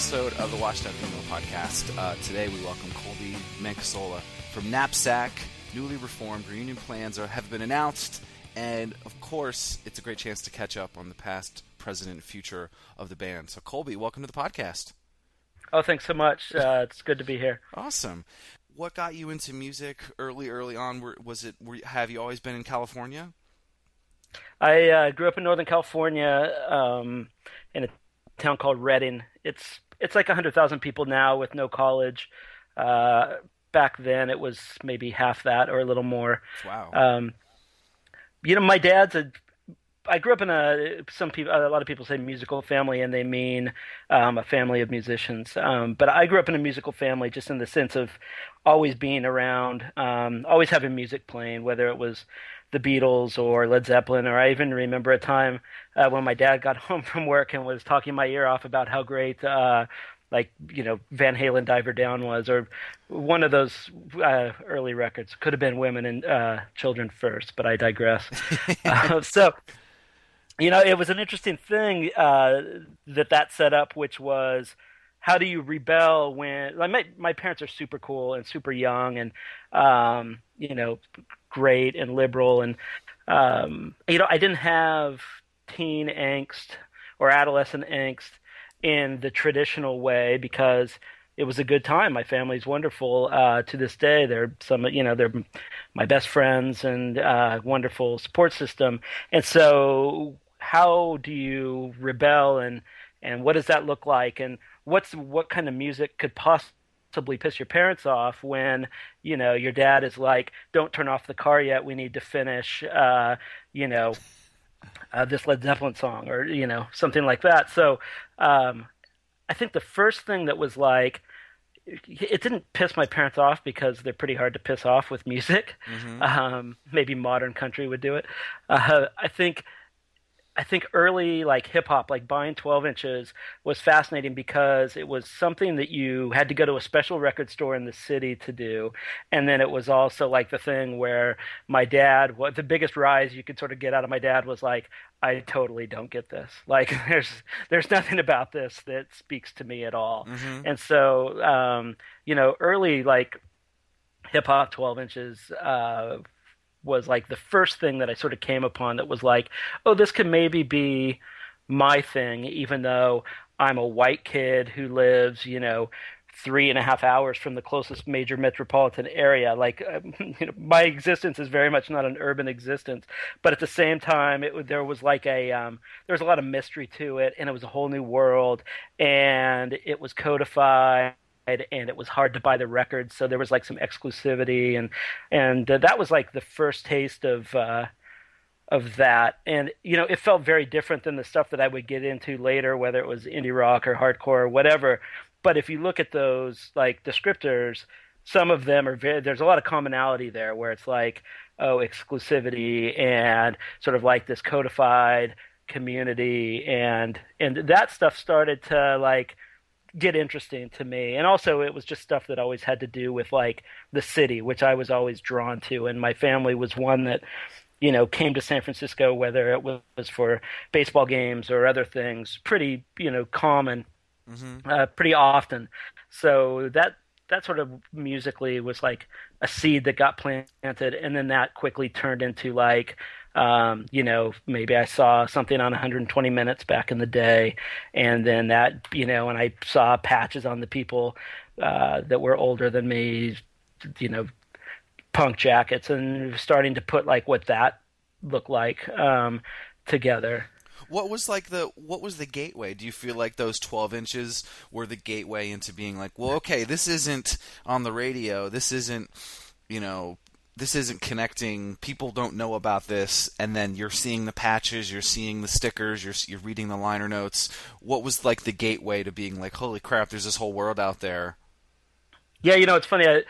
Episode of the Washed Up Emo Podcast. Uh, today we welcome Colby Mancasola from Knapsack. Newly reformed reunion plans are, have been announced, and of course, it's a great chance to catch up on the past, present, and future of the band. So, Colby, welcome to the podcast. Oh, thanks so much. Uh, it's good to be here. Awesome. What got you into music early, early on? Was it? Were, have you always been in California? I uh, grew up in Northern California um, in a town called Redding. It's it's like hundred thousand people now with no college. Uh, back then, it was maybe half that or a little more. Wow. Um, you know, my dad's a. I grew up in a some people a lot of people say musical family and they mean um, a family of musicians. Um, but I grew up in a musical family just in the sense of always being around, um, always having music playing, whether it was the Beatles or Led Zeppelin, or I even remember a time uh, when my dad got home from work and was talking my ear off about how great, uh, like you know, Van Halen "Diver Down" was, or one of those uh, early records. Could have been "Women and uh, Children" first, but I digress. uh, so. You know, it was an interesting thing uh, that that set up, which was how do you rebel when like my my parents are super cool and super young and um, you know great and liberal and um, you know I didn't have teen angst or adolescent angst in the traditional way because it was a good time. My family's wonderful uh, to this day. They're some, you know, they're my best friends and uh, wonderful support system. And so, how do you rebel and and what does that look like? And what's what kind of music could possibly piss your parents off when you know your dad is like, "Don't turn off the car yet. We need to finish." Uh, you know. Uh, this Led Zeppelin song, or you know, something like that. So, um, I think the first thing that was like, it didn't piss my parents off because they're pretty hard to piss off with music. Mm-hmm. Um, maybe modern country would do it. Uh, I think I think early like hip hop, like buying 12 inches, was fascinating because it was something that you had to go to a special record store in the city to do, and then it was also like the thing where my dad, what the biggest rise you could sort of get out of my dad was like, I totally don't get this. Like there's there's nothing about this that speaks to me at all, Mhm. and so um, you know early like hip hop 12 inches. Uh, was like the first thing that I sort of came upon that was like, oh, this could maybe be my thing, even though I'm a white kid who lives, you know, three and a half hours from the closest major metropolitan area. Like, um, you know, my existence is very much not an urban existence, but at the same time, it there was like a um, there was a lot of mystery to it, and it was a whole new world, and it was codified and it was hard to buy the records so there was like some exclusivity and and uh, that was like the first taste of uh of that. And you know, it felt very different than the stuff that I would get into later, whether it was indie rock or hardcore or whatever. But if you look at those like descriptors, some of them are very. There's a lot of commonality there, where it's like, oh, exclusivity and sort of like this codified community, and and that stuff started to like get interesting to me. And also, it was just stuff that always had to do with like the city, which I was always drawn to. And my family was one that, you know, came to San Francisco, whether it was for baseball games or other things, pretty, you know, common, mm-hmm. uh, pretty often. So that that sort of musically was like a seed that got planted, and then that quickly turned into like um, you know, maybe I saw something on 120 minutes back in the day, and then that, you know, and I saw patches on the people uh, that were older than me, you know, punk jackets, and starting to put like what that looked like um, together. What was like the what was the gateway? Do you feel like those 12 inches were the gateway into being like, well, okay, this isn't on the radio, this isn't you know this isn't connecting. People don't know about this, and then you're seeing the patches, you're seeing the stickers, you're you're reading the liner notes. What was like the gateway to being like, holy crap, there's this whole world out there? Yeah, you know, it's funny. I,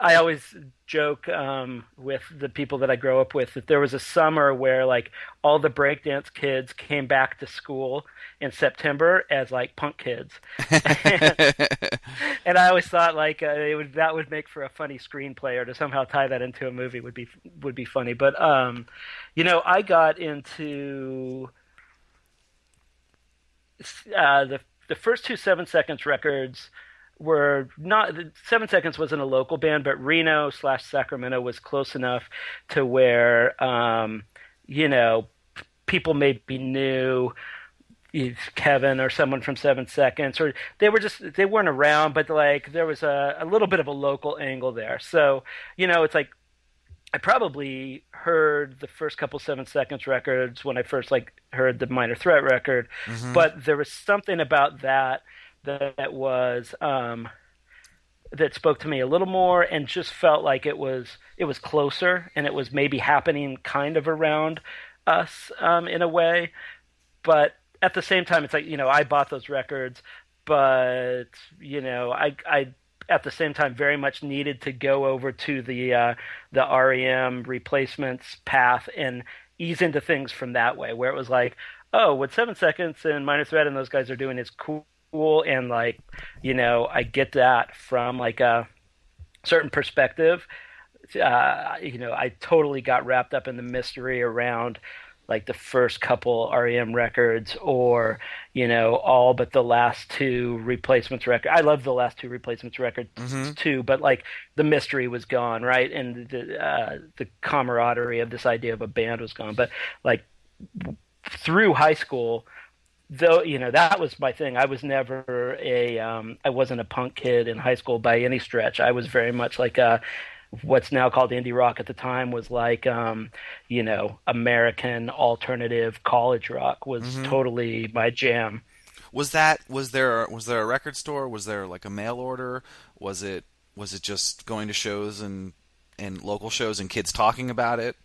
I always joke um, with the people that I grow up with that there was a summer where like all the breakdance kids came back to school in September as like punk kids, and, I always thought like uh, it would that would make for a funny screenplay or to somehow tie that into a movie would be would be funny. But um, you know, I got into uh, the the first two Seven Seconds records were not Seven Seconds wasn't a local band, but Reno slash Sacramento was close enough to where um, you know people maybe knew Kevin or someone from Seven Seconds, or they were just they weren't around, but like there was a, a little bit of a local angle there. So you know, it's like I probably heard the first couple Seven Seconds records when I first like heard the Minor Threat record, mm-hmm. but there was something about that that was um, that spoke to me a little more and just felt like it was it was closer and it was maybe happening kind of around us um, in a way. But at the same time it's like you know I bought those records but you know I I at the same time very much needed to go over to the uh, the REM replacements path and ease into things from that way where it was like oh what seven seconds and minor threat and those guys are doing is cool cool and like you know i get that from like a certain perspective. Uh, you know i totally got wrapped up in the mystery around like the first couple rem records or you know all but the last two replacements record i love the last two replacements records mm-hmm. too but like the mystery was gone right? And the uh, the camaraderie of this idea of a band was gone. But like through high school though you know that was my thing. I was never a um i wasn't a punk kid in high school by any stretch. I was very much like a what's now called indie rock at the time was like um you know american alternative college rock was mm-hmm. totally my jam. Was that was there was there a record store? Was there like a mail order? Was it was it just going to shows and and local shows and kids talking about it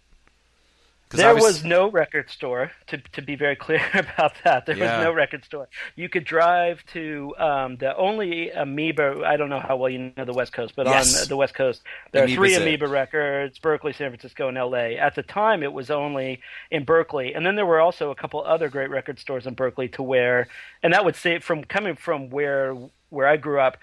there was... was... no record store. To to be very clear about that, there yeah. was no record store. You could drive to um, the only Amoeba. I don't know how well you know the West Coast, but yes. on the West Coast, there Amoeba's are three Amoeba it. records: Berkeley, San Francisco, and L.A. At the time, it was only in Berkeley, and then there were also a couple other great record stores in Berkeley to where, and that would say from coming from where where I grew up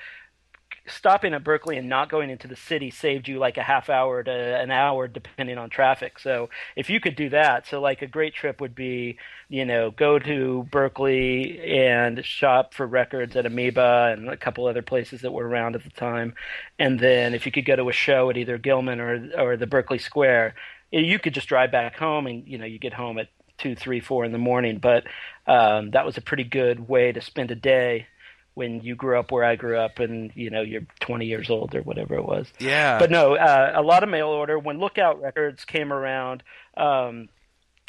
stopping at Berkeley and not going into the city saved you like a half hour to an hour depending on traffic. So if you could do that, so like a great trip would be, you know, go to Berkeley and shop for records at Amoeba and a couple other places that were around at the time. And then if you could go to a show at either Gilman or or the Berkeley Square, you could just drive back home and you know, you get home at two, three, four in the morning. But um, that was a pretty good way to spend a day when you grew up where I grew up and you know you're 20 years old or whatever it was. Yeah. But no, uh, a lot of mail order. When Lookout Records came around, um,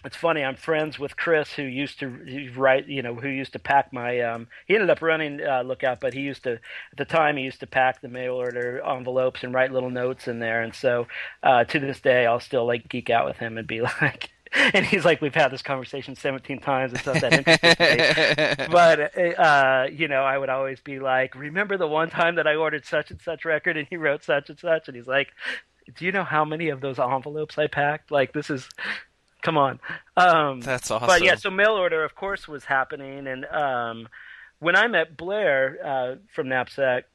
it's funny. I'm friends with Chris, who used to write, you know, who used to pack my. Um, he ended up running uh, Lookout, but he used to, at the time, he used to pack the mail order envelopes and write little notes in there. And so, uh, to this day, I'll still like geek out with him and be like, and he's like, we've had this conversation 17 times. It's not that interesting. but, uh, you know, I would always be like, remember the one time that I ordered such and such record and he wrote such and such? And he's like, do you know how many of those envelopes I packed? Like, this is, come on. Um, That's awesome. But yeah, so mail order, of course, was happening. And um, when I met Blair uh, from Knapsack,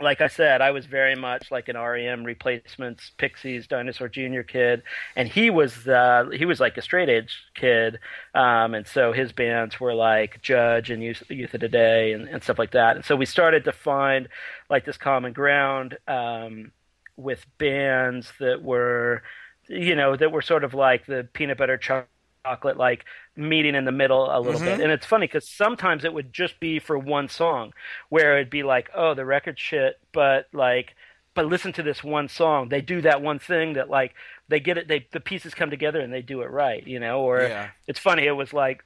like I said, I was very much like an REM replacements, Pixies, Dinosaur Jr. kid, and he was uh, he was like a straight edge kid, um, and so his bands were like Judge and Youth, Youth of Today and, and stuff like that. And so we started to find like this common ground um, with bands that were, you know, that were sort of like the peanut butter chocolate chocolate like meeting in the middle a little Mhm. bit and it's funny because sometimes it would just be for one song where it'd be like oh the record shit but like but listen to this one song they do that one thing that like they get it they the pieces come together and they do it right you know or Yeah. it's funny it was like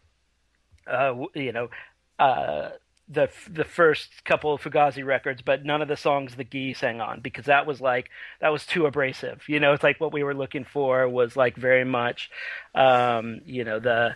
uh you know uh the the first couple of Fugazi records, but none of the songs the Gee sang on because that was like that was too abrasive. You know, it's like what we were looking for was like very much, um, you know, the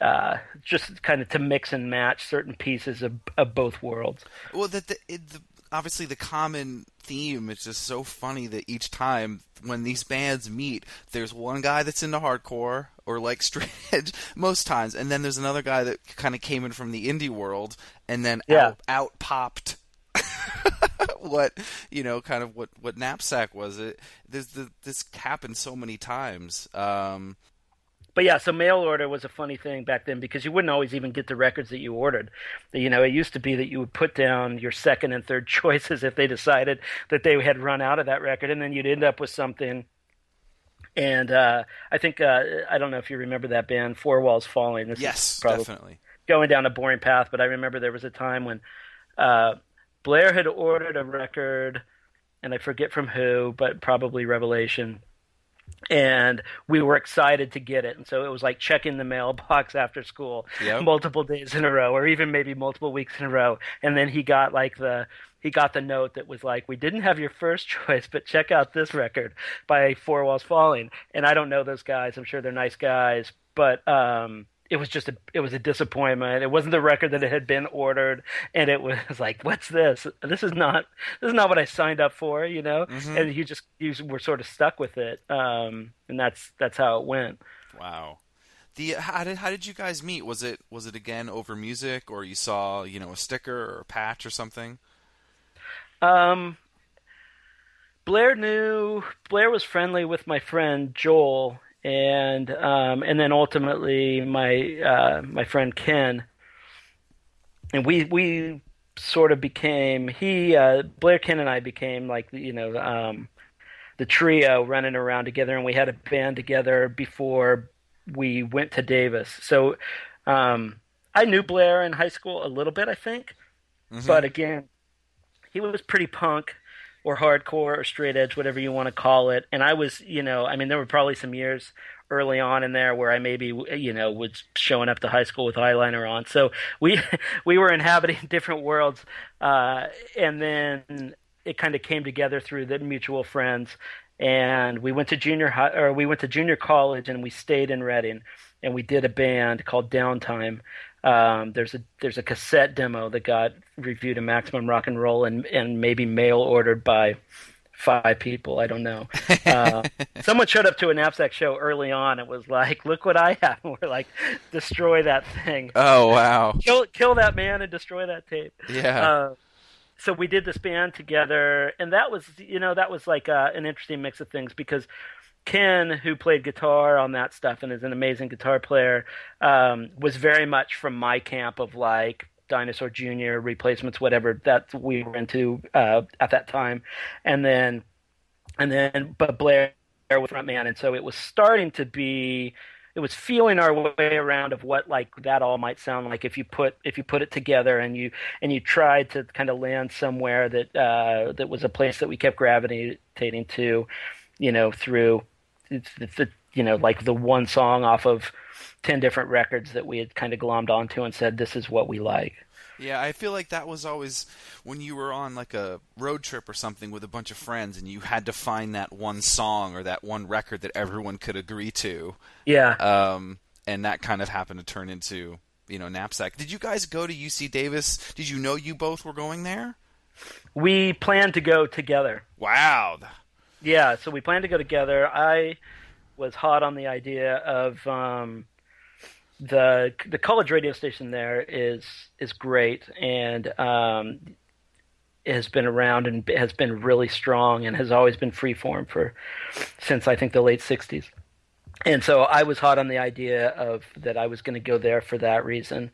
uh, just kind of to mix and match certain pieces of, of both worlds. Well, that the, the obviously the common theme is just so funny that each time when these bands meet, there's one guy that's into hardcore or like straight edge most times, and then there's another guy that kind of came in from the indie world and then Yeah. out, out popped. what you know, kind of what what knapsack was it? There's the, this happened so many times. Um, But yeah, so mail order was a funny thing back then because you wouldn't always even get the records that you ordered. You know, it used to be that you would put down your second and third choices if they decided that they had run out of that record, and then you'd end up with something. And uh, I think uh, I don't know if you remember that band, Four Walls Falling. This is yes, probably definitely. going down a boring path, but I remember there was a time when uh, Blair had ordered a record, and I forget from who, but probably Revelation. And we were excited to get it, and so it was like checking the mailbox after school, Yep. multiple days in a row, or even maybe multiple weeks in a row. And then he got like the he got the note that was like, "We didn't have your first choice, but check out this record by Four Walls Falling." And I don't know those guys; I'm sure they're nice guys, but um, it was just a it was a disappointment. It wasn't the record that it had been ordered, and it was like, "What's this? This is not this is not what I signed up for," you know. Mhm. And you just you were sort of stuck with it, um, and that's that's how it went. Wow. The how did how did you guys meet? Was it was it again over music, or you saw you know a sticker or a patch or something? Um, Blair knew Blair was friendly with my friend Joel, and um, and then ultimately my uh, my friend Ken, and we we sort of became he uh, Blair Ken and I became like you know um, the trio running around together, and we had a band together before we went to Davis. So um, I knew Blair in high school a little bit, I think, Mhm. but again, he was pretty punk or hardcore or straight edge, whatever you want to call it. And I was, you know, I mean, there were probably some years early on in there where I maybe, you know, was showing up to high school with eyeliner on. So we we were inhabiting different worlds, uh, and then it kind of came together through the mutual friends. And we went to junior high, or we went to junior college, and we stayed in Redding, and we did a band called Downtime. Um, there's a there's a cassette demo that got reviewed in Maximum Rock and Roll and and maybe mail ordered by five people. I don't know. Uh, someone showed up to a knapsack show early on. It was like, look what I have. And we're like, destroy that thing, Oh wow. kill kill that man, and destroy that tape. Yeah. Uh, so we did this band together, and that was, you know, that was like uh, an interesting mix of things because Ken, who played guitar on that stuff and is an amazing guitar player, um, was very much from my camp of like Dinosaur Jr., replacements, whatever that we were into uh, at that time, and then, and then, but Blair was front man, and so it was starting to be it was feeling our way around of what like that all might sound like if you put if you put it together and you and you tried to kind of land somewhere that uh, that was a place that we kept gravitating to, you know, through the, the you know like the one song off of ten different records that we had kind of glommed onto and said this is what we like. Yeah, I feel like that was always when you were on like a road trip or something with a bunch of friends and you had to find that one song or that one record that everyone could agree to. Yeah. Um, and that kind of happened to turn into, you know, Knapsack. Did you guys go to UC Davis? Did you know you both were going there? We planned to go together. Wow. Yeah, so we planned to go together. I was hot on the idea of um, the the college radio station there is is great and um, has been around and has been really strong and has always been freeform for since I think the late '60s. And so I was hot on the idea of that I was going to go there for that reason.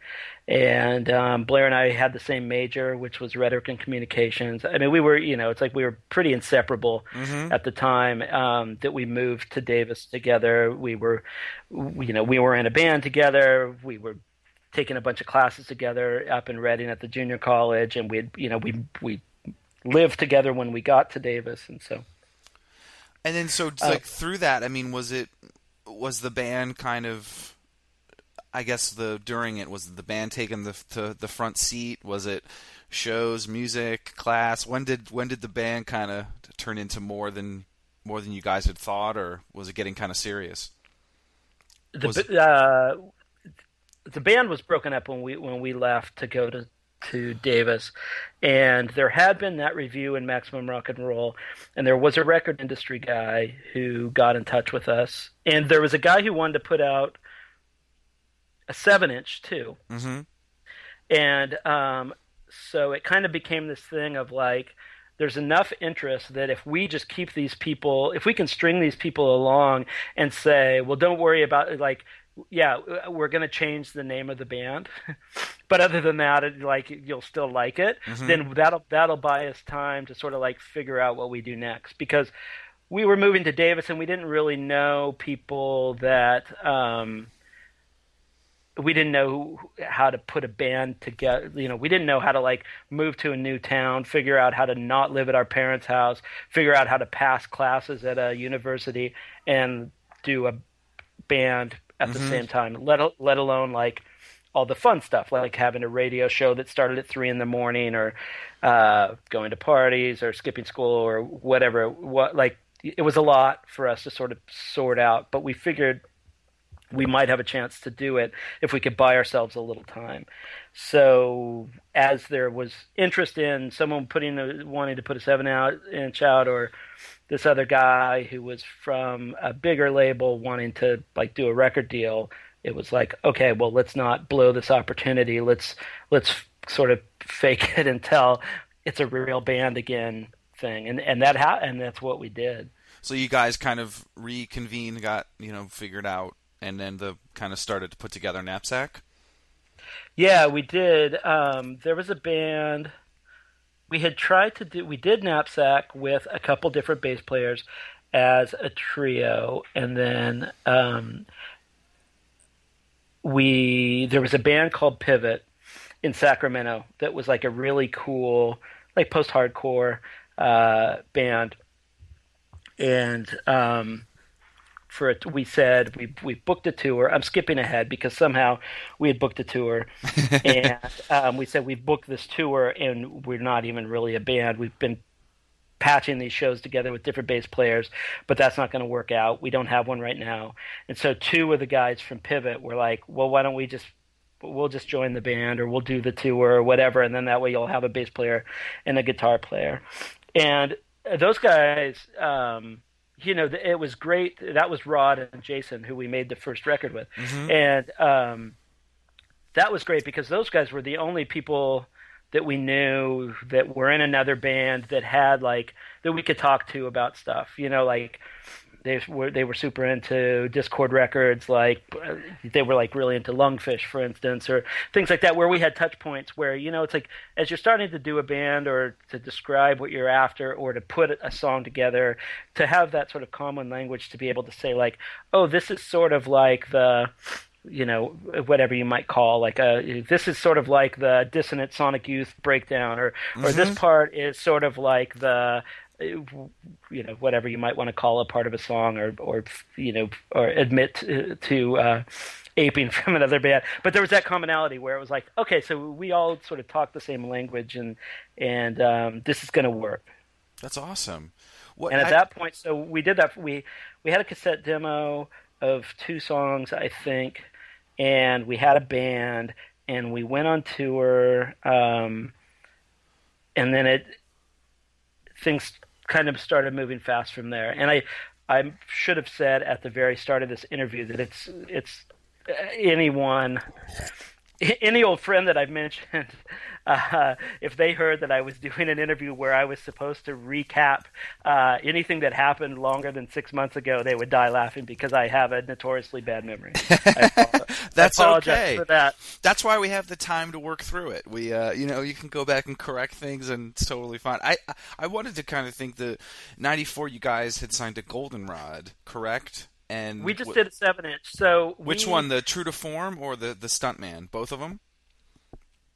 And um, Blair and I had the same major, which was rhetoric and communications. I mean, we were, you know, it's like we were pretty inseparable Mm-hmm. at the time um, that we moved to Davis together. We were, you know, we were in a band together. We were taking a bunch of classes together up in Redding at the junior college, and we, you know, we we lived together when we got to Davis, and so. And then so Uh, like through that, I mean, was it was the band kind of I guess the during it was the band taking the to the front seat? Was it shows, music, class? When did when did the band kind of turn into more than more than you guys had thought, or was it getting kind of serious? the Was- uh, the band was broken up when we when we left to go to to Davis, and there had been that review in Maximum Rock and Roll, and there was a record industry guy who got in touch with us, and there was a guy who wanted to put out a seven inch too, Mm-hmm. and um, so it kind of became this thing of like there's enough interest that if we just keep these people if we can string these people along and say well don't worry about like yeah we're going to change the name of the band. But other than that it, like you'll still like it. Then that'll that'll buy us time to sort of like figure out what we do next. Because we were moving to Davis and we didn't really know people that um we didn't know how to put a band together. You know, we didn't know how to like move to a new town, figure out how to not live at our parents' house, figure out how to pass classes at a university, and do a band at the same time. Let let alone like all the fun stuff, like having a radio show that started at three in the morning, or uh, going to parties, or skipping school, or whatever. What like it was a lot for us to sort of sort out, but we figured we might have a chance to do it if we could buy ourselves a little time. So as there was interest in someone putting wanting to put a seven out inch out, or this other guy who was from a bigger label wanting to like do a record deal, it was like, okay, well, let's not blow this opportunity. Let's let's sort of fake it until it's a real band again thing, and and that ha- and that's what we did. So you guys kind of reconvened, got you know figured out, and then the kind of started to put together knapsack. Yeah, we did. Um, there was a band we had tried to do. We did knapsack with a couple different bass players as a trio, and then um, we there was a band called Pivot in Sacramento that was like a really cool, like post-hardcore uh, band, and um, for it, we said we we booked a tour. I'm skipping ahead because somehow we had booked a tour, and um, we said we've booked this tour, and we're not even really a band. We've been patching these shows together with different bass players, but that's not going to work out. We don't have one right now, and so two of the guys from Pivot were like, "Well, why don't we just we'll just join the band, or we'll do the tour, or whatever, and then that way you'll have a bass player and a guitar player." And those guys. Um, you know, it was great. That was Rod and Jason who we made the first record with, and um, that was great because those guys were the only people that we knew that were in another band that had like that we could talk to about stuff. You know, like they were they were super into Dischord records, like they were like really into Lungfish, for instance, or things like that, where we had touch points where you know it's like as you're starting to do a band or to describe what you're after or to put a song together, to have that sort of common language to be able to say like, oh, this is sort of like the you know whatever you might call like a this is sort of like the dissonant sonic youth breakdown or or this mm-hmm. part is sort of like the you know whatever you might want to call a part of a song or or you know or admit to, to uh, aping from another band. But there was that commonality where it was like, okay, so we all sort of talk the same language, and and um, this is going to work. That's awesome. What, and at I- that point, so we did that. We we had a cassette demo of two songs, I think, and we had a band, and we went on tour. Um, and then it things kind of started moving fast from there. And I I should have said at the very start of this interview that it's it's uh, anyone any old friend that I've mentioned, uh, if they heard that I was doing an interview where I was supposed to recap uh, anything that happened longer than six months ago, they would die laughing because I have a notoriously bad memory. I That's I okay. for that. That's why we have the time to work through it. We, uh, you know, you can go back and correct things, and it's totally fine. I, I wanted to kind of think that '94, you guys had signed a Goldenrod, correct? And We just wh- did a seven inch. So Which we- one, the True to Form or the the Stuntman? Both of them.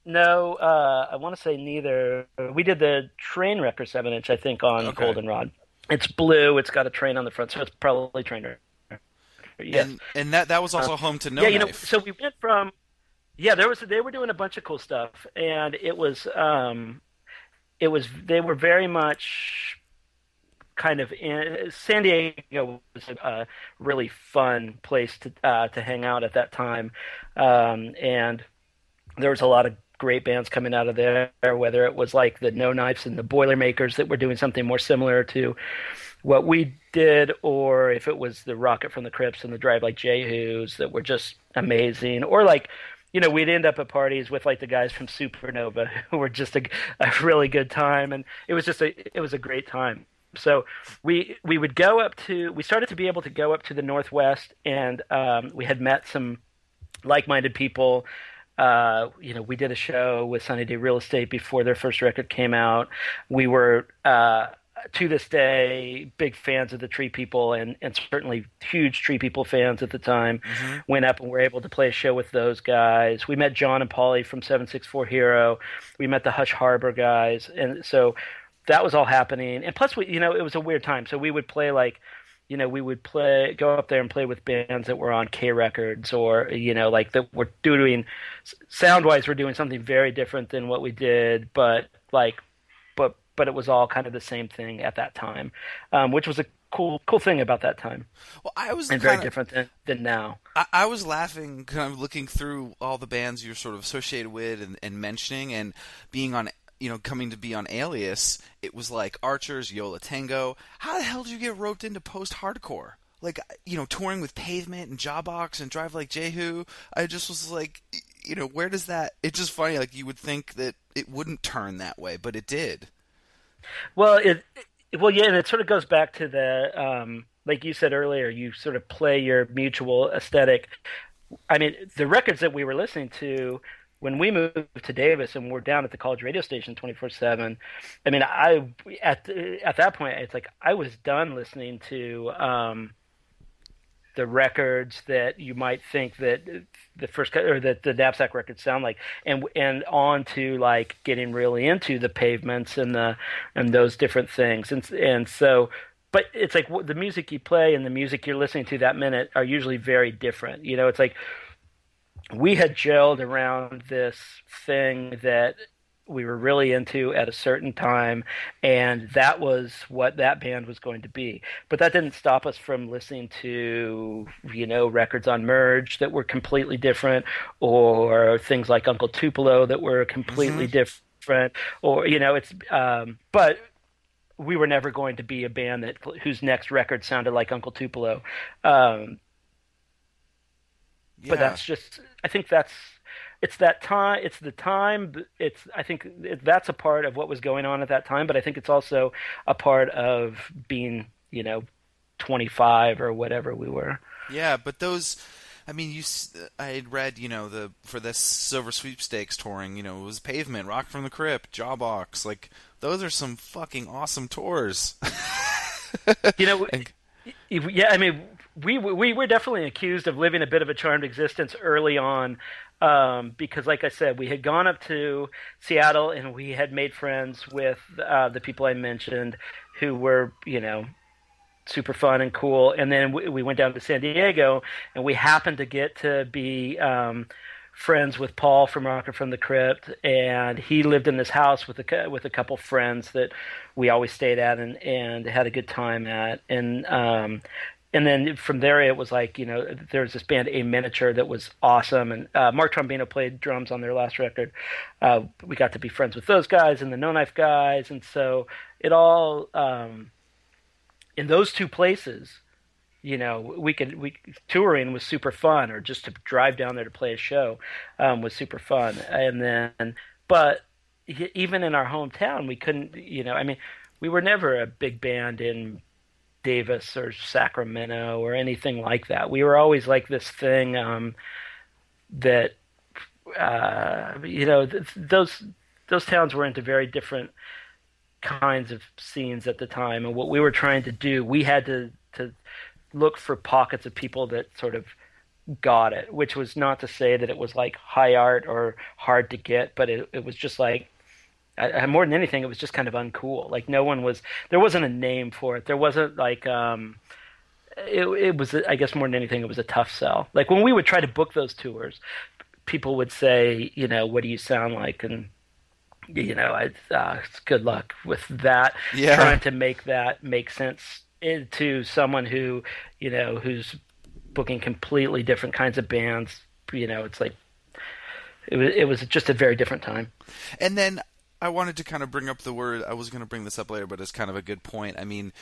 No, uh, I want to say neither. We did the train wrecker seven inch, I think, on Okay. Goldenrod. It's blue. It's got a train on the front, so it's probably train wrecker. Yes. And and that that was also home to No yeah, you know, Knife. so we went from yeah, there was they were doing a bunch of cool stuff, and it was um, it was they were very much kind of in San Diego was a really fun place to uh, to hang out at that time, um, and there was a lot of great bands coming out of there. Whether it was like the No Knives and the Boilermakers that were doing something more similar to what we did, or if it was the Rocket from the Crypts and the Drive Like Jehu's that were just amazing, or like you know we'd end up at parties with like the guys from Supernova who were just a, a really good time, and it was just a it was a great time. So we we would go up to we started to be able to go up to the northwest, and um, we had met some like-minded people. Uh, you know, we did a show with Sunny Day Real Estate before their first record came out. We were uh, to this day big fans of the Tree People, and and certainly huge Tree People fans at the time. Went up and were able to play a show with those guys. We met John and Polly from Seven Six Four Hero. We met the Hush Harbor guys, and so that was all happening. And plus, we you know it was a weird time, so we would play like you know, we would play, go up there and play with bands that were on K Records, or you know, like that were doing, sound wise, we're doing something very different than what we did, but like, but but it was all kind of the same thing at that time, um, which was a cool cool thing about that time, Well, I was and very kinda- different than than now. I, I was laughing, kind of looking through all the bands you're sort of associated with and, and mentioning, and being on, you know, coming to be on Alias. It was like Archers, Yo La Tengo. How the hell did you get roped into post-hardcore? Like, you know, touring with Pavement and Jawbox and Drive Like Jehu. I just was like, you know, where does that? It's just funny. Like, you would think that it wouldn't turn that way, but it did. Well, it well, yeah, and it sort of goes back to the um, like you said earlier. You sort of play your mutual aesthetic. I mean, the records that we were listening to when we moved to Davis and we're down at the college radio station twenty four seven. I mean, I at at that point, it's like I was done listening to. Um, the records that you might think that the first or that the knapsack records sound like and and on to like getting really into the pavements and the and those different things and and so but it's like the music you play and the music you're listening to that minute are usually very different you know it's like we had gelled around this thing that we were really into at a certain time and that was what that band was going to be. But that didn't stop us from listening to you know records on merge that were completely different or things like uncle tupelo that were completely different or you know it's um but we were never going to be a band that whose next record sounded like uncle tupelo. Um Yeah. but that's just i think that's it's that time it's the time it's i think it, that's a part of what was going on at that time but i think it's also a part of being you know 25 or whatever we were Yeah, but those, I mean, you, I had read, you know, the for this Silver Sweepstakes touring, you know, it was Pavement, Rocket from the Crypt, Jawbox, like those are some fucking awesome tours. you know And- yeah i mean we we were definitely accused of living a bit of a charmed existence early on um, because like i said we had gone up to seattle and we had made friends with uh, the people i mentioned who were you know super fun and cool. And then we, we went down to San Diego, and we happened to get to be um, friends with Paul from Rocket from the Crypt, and he lived in this house with a with a couple friends that we always stayed at and and had a good time at. And um, and then from there it was like you know there was this band a miniature that was awesome. And uh, mark trombino played drums on their last record. Uh, we got to be friends with those guys and the no knife guys. And so it all um, in those two places you know we could we touring was super fun or just to drive down there to play a show um, was super fun and then but even in our hometown we couldn't you know i mean we were never a big band in Davis or Sacramento or anything like that. We were always like this thing um, that uh, you know th- those those towns were into very different kinds of scenes at the time, and what we were trying to do, we had to to look for pockets of people that sort of got it, which was not to say that it was like high art or hard to get, but it, it was just like I, more than anything, it was just kind of uncool. Like no one was, there wasn't a name for it. There wasn't like, um, it, it was, I guess more than anything, it was a tough sell. Like when we would try to book those tours, people would say, you know, what do you sound like? And, you know, I, uh, good luck with that. Yeah. Trying to make that make sense to someone who, you know, who's booking completely different kinds of bands. You know, it's like, it was, it was just a very different time. And then I wanted to kind of bring up the word. I was going to bring this up later, but it's kind of a good point. I mean,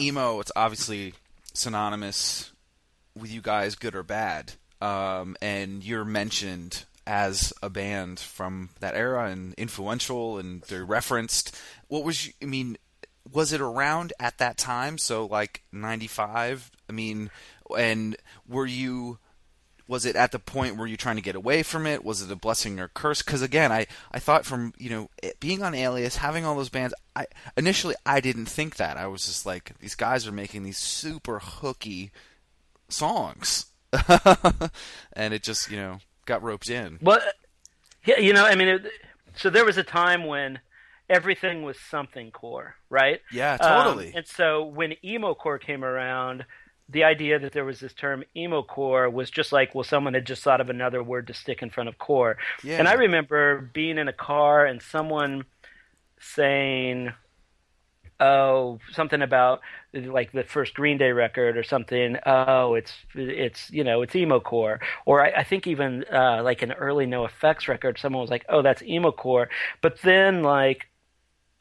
emo. It's obviously synonymous with you guys, good or bad. Um, and you're mentioned as a band from that era and influential, and they're referenced. What was I mean? Was it around at that time? So like '95. I mean, and were you? was it at the point where you're trying to get away from it? Was it a blessing or a curse? Because again, I, I thought from you know being on Alias, having all those bands, I initially I didn't think that. I was just like these guys are making these super hooky songs, and it just you know got roped in. Well, yeah, you know, I mean, it, so there was a time when everything was something core, right? Yeah, totally. Um, and so when emo core came around the idea that there was this term emo core was just like, well, someone had just thought of another word to stick in front of core. Yeah. And I remember being in a car and someone saying, oh, something about like the first Green Day record or something. Oh, it's it's you know it's emo core. Or I, I think even uh, like an early NOFX record, someone was like, oh, that's emo core. But then like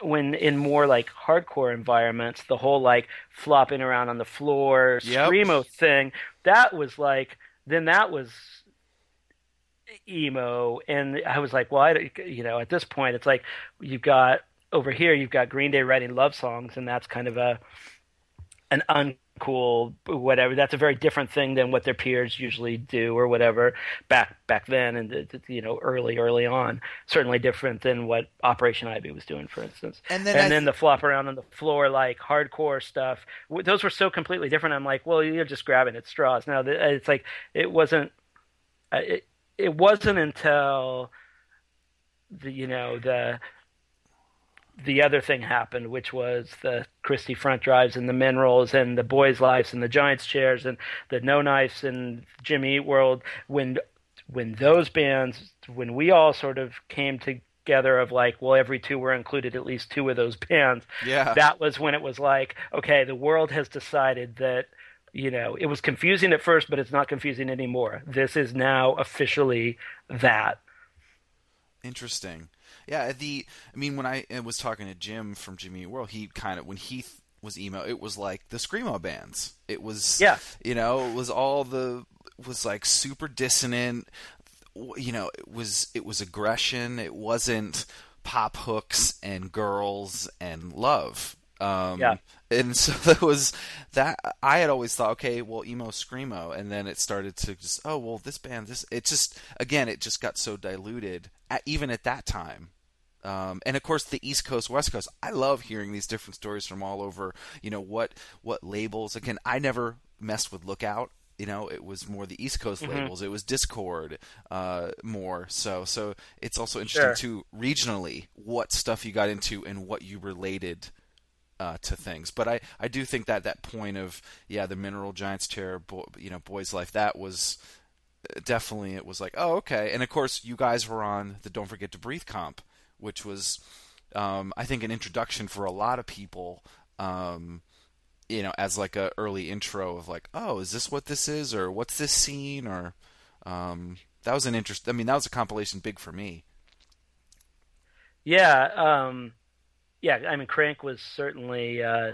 when in more like hardcore environments, the whole like flopping around on the floor, Yep. screamo thing, that was like then that was emo, and I was like, well, I you know at this point it's like you've got over here you've got Green Day writing love songs, and that's kind of a an uncool whatever. That's a very different thing than what their peers usually do or whatever back back then and you know early early on. Certainly different than what Operation Ivy was doing, for instance. And then I then th- the flop around on the floor like hardcore stuff. w- Those were so completely different. I'm like, well, you're just grabbing at straws. Now it's like it wasn't. uh, It, it wasn't until the you know the the other thing happened, which was the Christie front drives and the Minerals and the boys' lives and the Giants chairs and the no knives and Jimmy Eat World. When when those bands, when we all sort of came together of like, well, every two were included at least two of those bands. Yeah. that was when it was like, okay, the world has decided that. You know, it was confusing at first, but it's not confusing anymore. This is now officially that. Interesting. Yeah, the I mean when I was talking to Jim from Jimmy World, he kind of when he th- was emo, it was like the screamo bands. It was Yeah. you know, it was all the was like super dissonant. You know, it was it was aggression. It wasn't pop hooks and girls and love. Um, Yeah. And so that was that. I had always thought, okay, well, emo screamo, and then it started to just, oh, well, this band, this. It just again, it just got so diluted, at, even at that time. Um, and of course, the East Coast, West Coast. I love hearing these different stories from all over. You know what what labels? Again, I never messed with Lookout. You know, it was more the East Coast labels. It was Dischord uh, more. So, so it's also interesting Sure. too regionally what stuff you got into and what you related uh, to things. But I, I do think that that point of yeah the Mineral Giants chair, bo- you know, Boys Life that was definitely it was like oh okay. And of course you guys were on the Don't Forget to Breathe comp, which was um, I think an introduction for a lot of people. Um, you know, as like a early intro of like, oh, is this what this is, or what's this scene, or um, that was an interest. I mean, that was a compilation big for me. Yeah, um, yeah. I mean, Crank was certainly uh,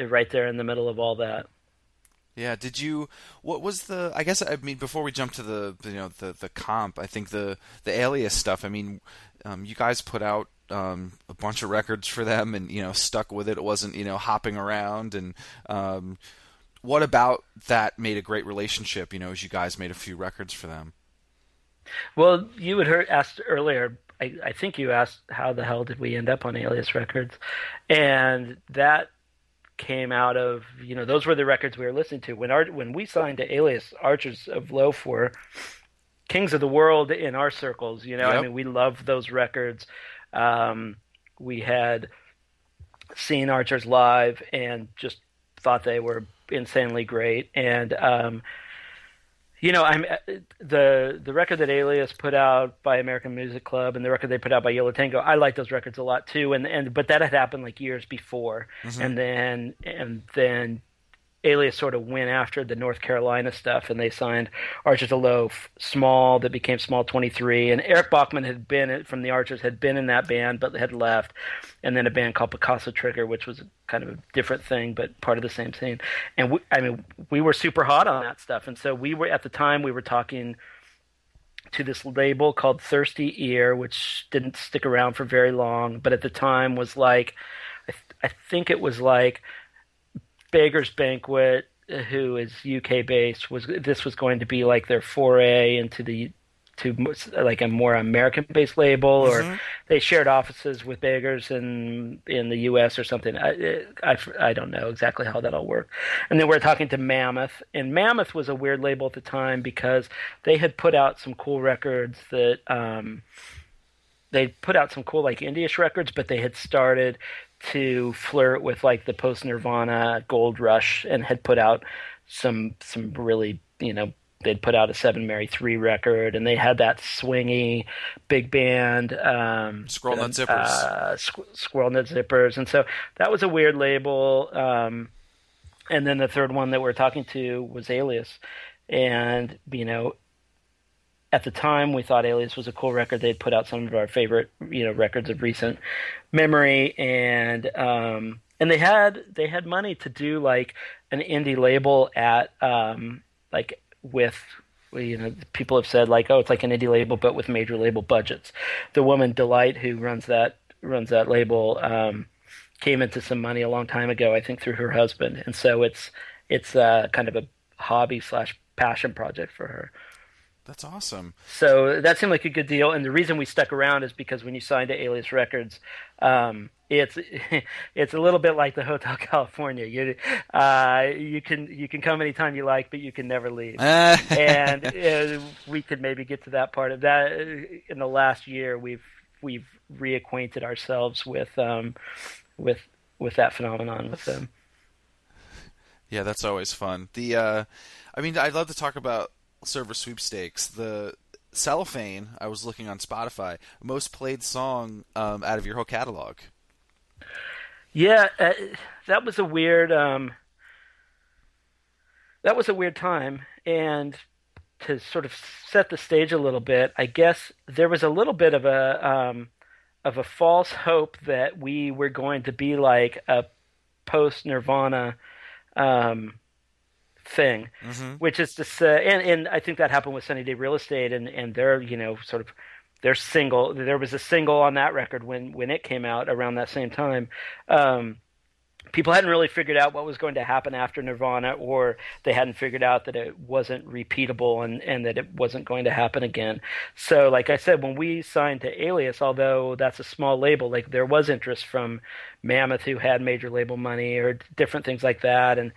right there in the middle of all that. Yeah. Did you? What was the? I guess I mean before we jump to the you know the the comp, I think the the Alias stuff. I mean, um, you guys put out um, a bunch of records for them, and you know stuck with it. It wasn't you know hopping around. And um, what about that made a great relationship? You know, as you guys made a few records for them. Well, you had heard asked earlier. I, I think you asked how the hell did we end up on Alias Records, and that came out of you know those were the records we were listening to when our when we signed to Alias Archers of Loaf were kings of the world in our circles. You know, yep. I mean, we loved those records. Um, we had seen Archers live and just thought they were insanely great. And um, you know, I'm the the record that Alias put out by American Music Club and the record they put out by Yo La Tengo. I like those records a lot too. And and but that had happened like years before, mm-hmm. and then and then Alias sort of went after the North Carolina stuff, and they signed Archers of Loaf, Small, that became Small 23, and Eric Bachmann had been from the Archers, had been in that band, but had left, and then a band called Picasso Trigger, which was kind of a different thing, but part of the same scene. And we, I mean, we were super hot on that stuff, and so we were at the time we were talking to this label called Thirsty Ear, which didn't stick around for very long, but at the time was like, I, th- I think it was like Beggars Banquet, who is UK based, was this was going to be like their foray into the to like a more American based label, mm-hmm. or they shared offices with Beggars in in the U.S. or something. I, I, I don't know exactly how that all worked. And then we're talking to Mammoth, and Mammoth was a weird label at the time because they had put out some cool records that. Um, they put out some cool like indie-ish records, but they had started to flirt with like the post Nirvana gold rush and had put out some some really you know they'd put out a Seven Mary Three record and they had that swingy big band um, Squirrel Nut Zippers. Uh, Squ- Squirrel Nut Zippers and so that was a weird label um, and then the third one that we're talking to was Alias and you know at the time we thought Alias was a cool record. They'd put out some of our favorite, you know, records of recent memory, and um, and they had they had money to do like an indie label at um, like with you know people have said like oh it's like an indie label but with major label budgets. The woman Delight who runs that runs that label um, came into some money a long time ago, I think through her husband, and so it's it's uh, kind of a hobby slash passion project for her. That's awesome. So that seemed like a good deal, and the reason we stuck around is because when you signed to Alias Records, um, it's it's a little bit like the Hotel California. You uh, you can you can come anytime you like, but you can never leave. and uh, we could maybe get to that part of that in the last year. We've we've reacquainted ourselves with um, with with that phenomenon with them. Yeah, that's always fun. The uh, I mean, I'd love to talk about Silver Sweepstakes. The cellophane. I was looking on Spotify. Most played song um, out of your whole catalog. Yeah, uh, that was a weird. Um, that was a weird time, and to sort of set the stage a little bit, I guess there was a little bit of a um, of a false hope that we were going to be like a post Nirvana um, thing, mm-hmm. which is to say, and, and I think that happened with Sunny Day Real Estate, and and their you know sort of their single. There was a single on that record when when it came out around that same time. Um, people hadn't really figured out what was going to happen after Nirvana, or they hadn't figured out that it wasn't repeatable and, and that it wasn't going to happen again. So, like I said, when we signed to Alias, although that's a small label, like there was interest from Mammoth, who had major label money, or different things like that, and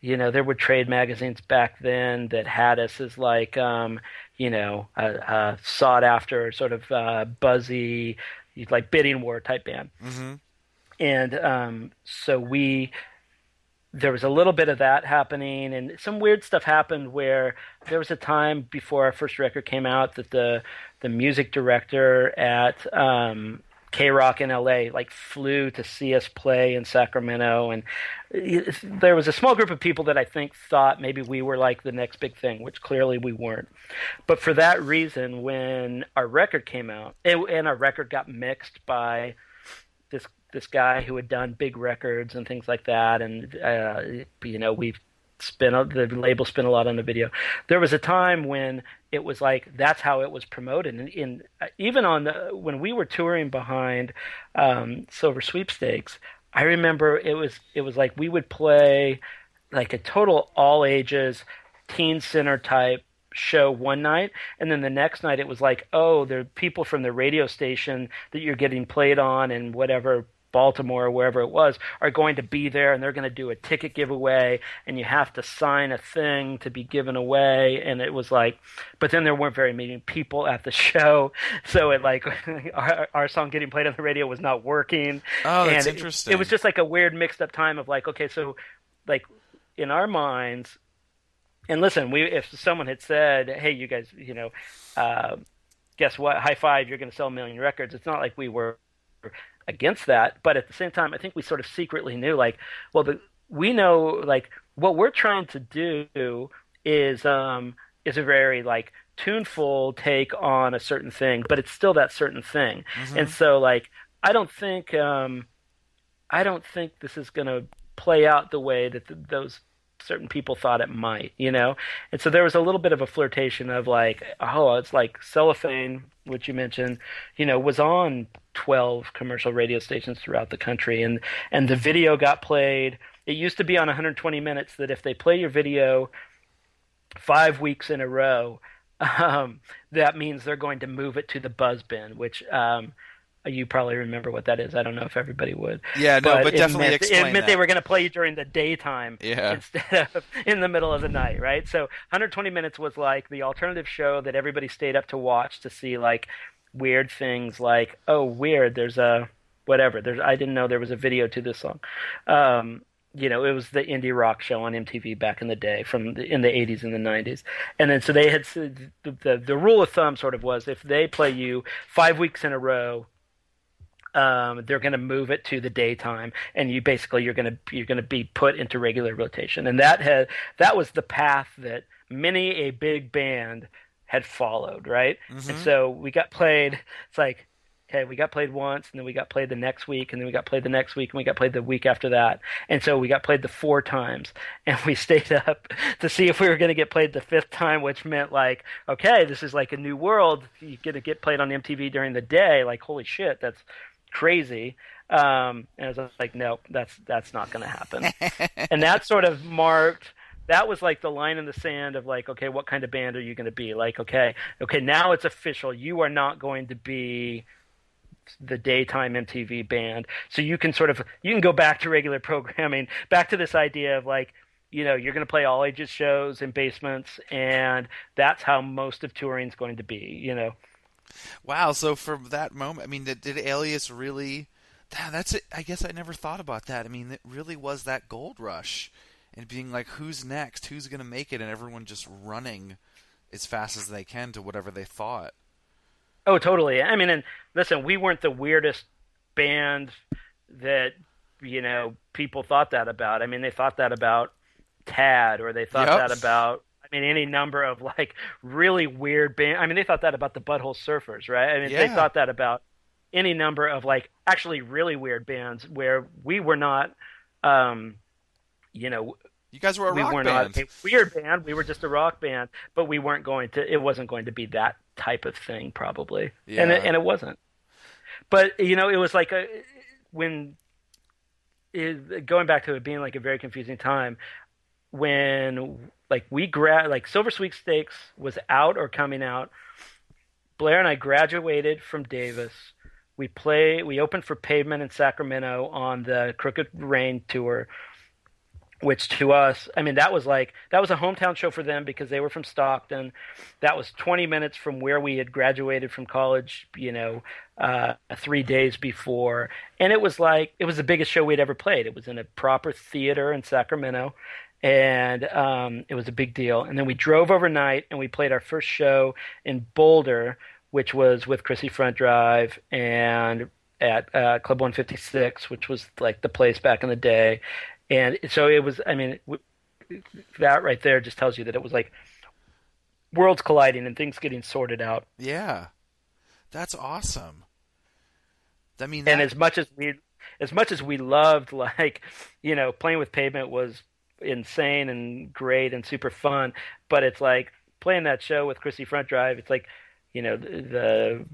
you know, there were trade magazines back then that had us as like, um, you know, a, a sought after sort of uh, buzzy, like bidding war type band. Mm-hmm. and um, so we there was a little bit of that happening and some weird stuff happened where there was a time before our first record came out that the the music director at um, KROQ in LA like flew to see us play in Sacramento and there was a small group of people that I think thought maybe we were like the next big thing which clearly we weren't. But for that reason when our record came out and our record got mixed by this this guy who had done big records and things like that, and uh, you know we've spent the label spin a lot on the video. There was a time when it was like that's how it was promoted, and in even on the, when we were touring behind um, Silver Sweepstakes, I remember it was it was like we would play like a total all ages teen center type show one night and then the next night it was like oh there are people from the radio station that you're getting played on and whatever Baltimore or wherever it was are going to be there and they're going to do a ticket giveaway and you have to sign a thing to be given away and it was like but then there weren't very many people at the show so it like our, our song getting played on the radio was not working. Oh that's and interesting it, it was just like a weird mixed up time of like okay so like in our minds and listen we if someone had said hey you guys you know uh, guess what? High five you're going to sell a million records. It's not like we were against that, but at the same time, I think we sort of secretly knew, like, well, the, we know, like, what we're trying to do is um, is a very like tuneful take on a certain thing, but it's still that certain thing, mm-hmm. and so like, I don't think um, I don't think this is going to play out the way that the, those certain people thought it might, you know? And so there was a little bit of a flirtation of like, oh, it's like cellophane, which you mentioned, you know, was on 12 commercial radio stations throughout the country. And, and the video got played. It used to be on 120 minutes that if they play your video five weeks in a row, um, that means they're going to move it to the buzz bin, which, um, you probably remember what that is. I don't know if everybody would. Yeah, no, but, but definitely meant, explain. It meant that. they were going to play you during the daytime yeah. instead of in the middle of the night, right? So 120 minutes was like the alternative show that everybody stayed up to watch to see like weird things like, oh, weird, there's a whatever. There's I didn't know there was a video to this song. Um, you know, it was the indie rock show on MTV back in the day, from the, in the 80s and the 90s. And then so they had the, the the rule of thumb sort of was if they play you five weeks in a row um, they're going to move it to the daytime, and you basically you're going to you're going to be put into regular rotation, and that had that was the path that many a big band had followed, right? Mm-hmm. And so we got played. It's like okay, we got played once, and then we got played the next week, and then we got played the next week, and we got played the week after that. And so we got played the four times, and we stayed up to see if we were going to get played the fifth time, which meant like, okay, this is like a new world. You're going to get played on MTV during the day. Like, holy shit, that's crazy. Um, and I was like, no, that's that's not going to happen. and that sort of marked. That was like the line in the sand of like, okay, what kind of band are you going to be? Like, okay, okay, now it's official. You are not going to be the daytime MTV band. So you can sort of you can go back to regular programming, back to this idea of like, you know, you're going to play all ages shows in basements, and that's how most of touring is going to be. You know. Wow. So from that moment, I mean, did, did Alias really? That's it. I guess I never thought about that. I mean, it really was that gold rush, and being like, who's next? Who's going to make it? And everyone just running as fast as they can to whatever they thought. Oh, totally. I mean, and listen, we weren't the weirdest band that you know people thought that about. I mean, they thought that about Tad, or they thought yep. that about I mean, any number of like really weird band. I mean, they thought that about the Butthole Surfers, right? I mean, yeah. they thought that about any number of like actually really weird bands where we were not, um, you know, you guys were a we rock were band. not a weird band. We were just a rock band, but we weren't going to. It wasn't going to be that type of thing, probably, yeah. and it, and it wasn't. But you know, it was like a when it, going back to it being like a very confusing time when like we grad like Silver Sweepstakes was out or coming out. Blair and I graduated from Davis. We play we opened for Pavement in Sacramento on the Crooked Rain tour. which to us, I mean, that was like that was a hometown show for them because they were from Stockton. That was 20 minutes from where we had graduated from college, you know, uh, three days before, and it was like it was the biggest show we'd ever played. It was in a proper theater in Sacramento, and um, it was a big deal. And then we drove overnight and we played our first show in Boulder, which was with Christie Front Drive and at uh, Club 156, which was like the place back in the day and so it was. I mean, that right there just tells you that it was like worlds colliding and things getting sorted out. Yeah, that's awesome. I mean, that... and as much as we, as much as we loved, like, you know, playing with pavement was insane and great and super fun, but it's like playing that show with Christie Front Drive. It's like, you know, the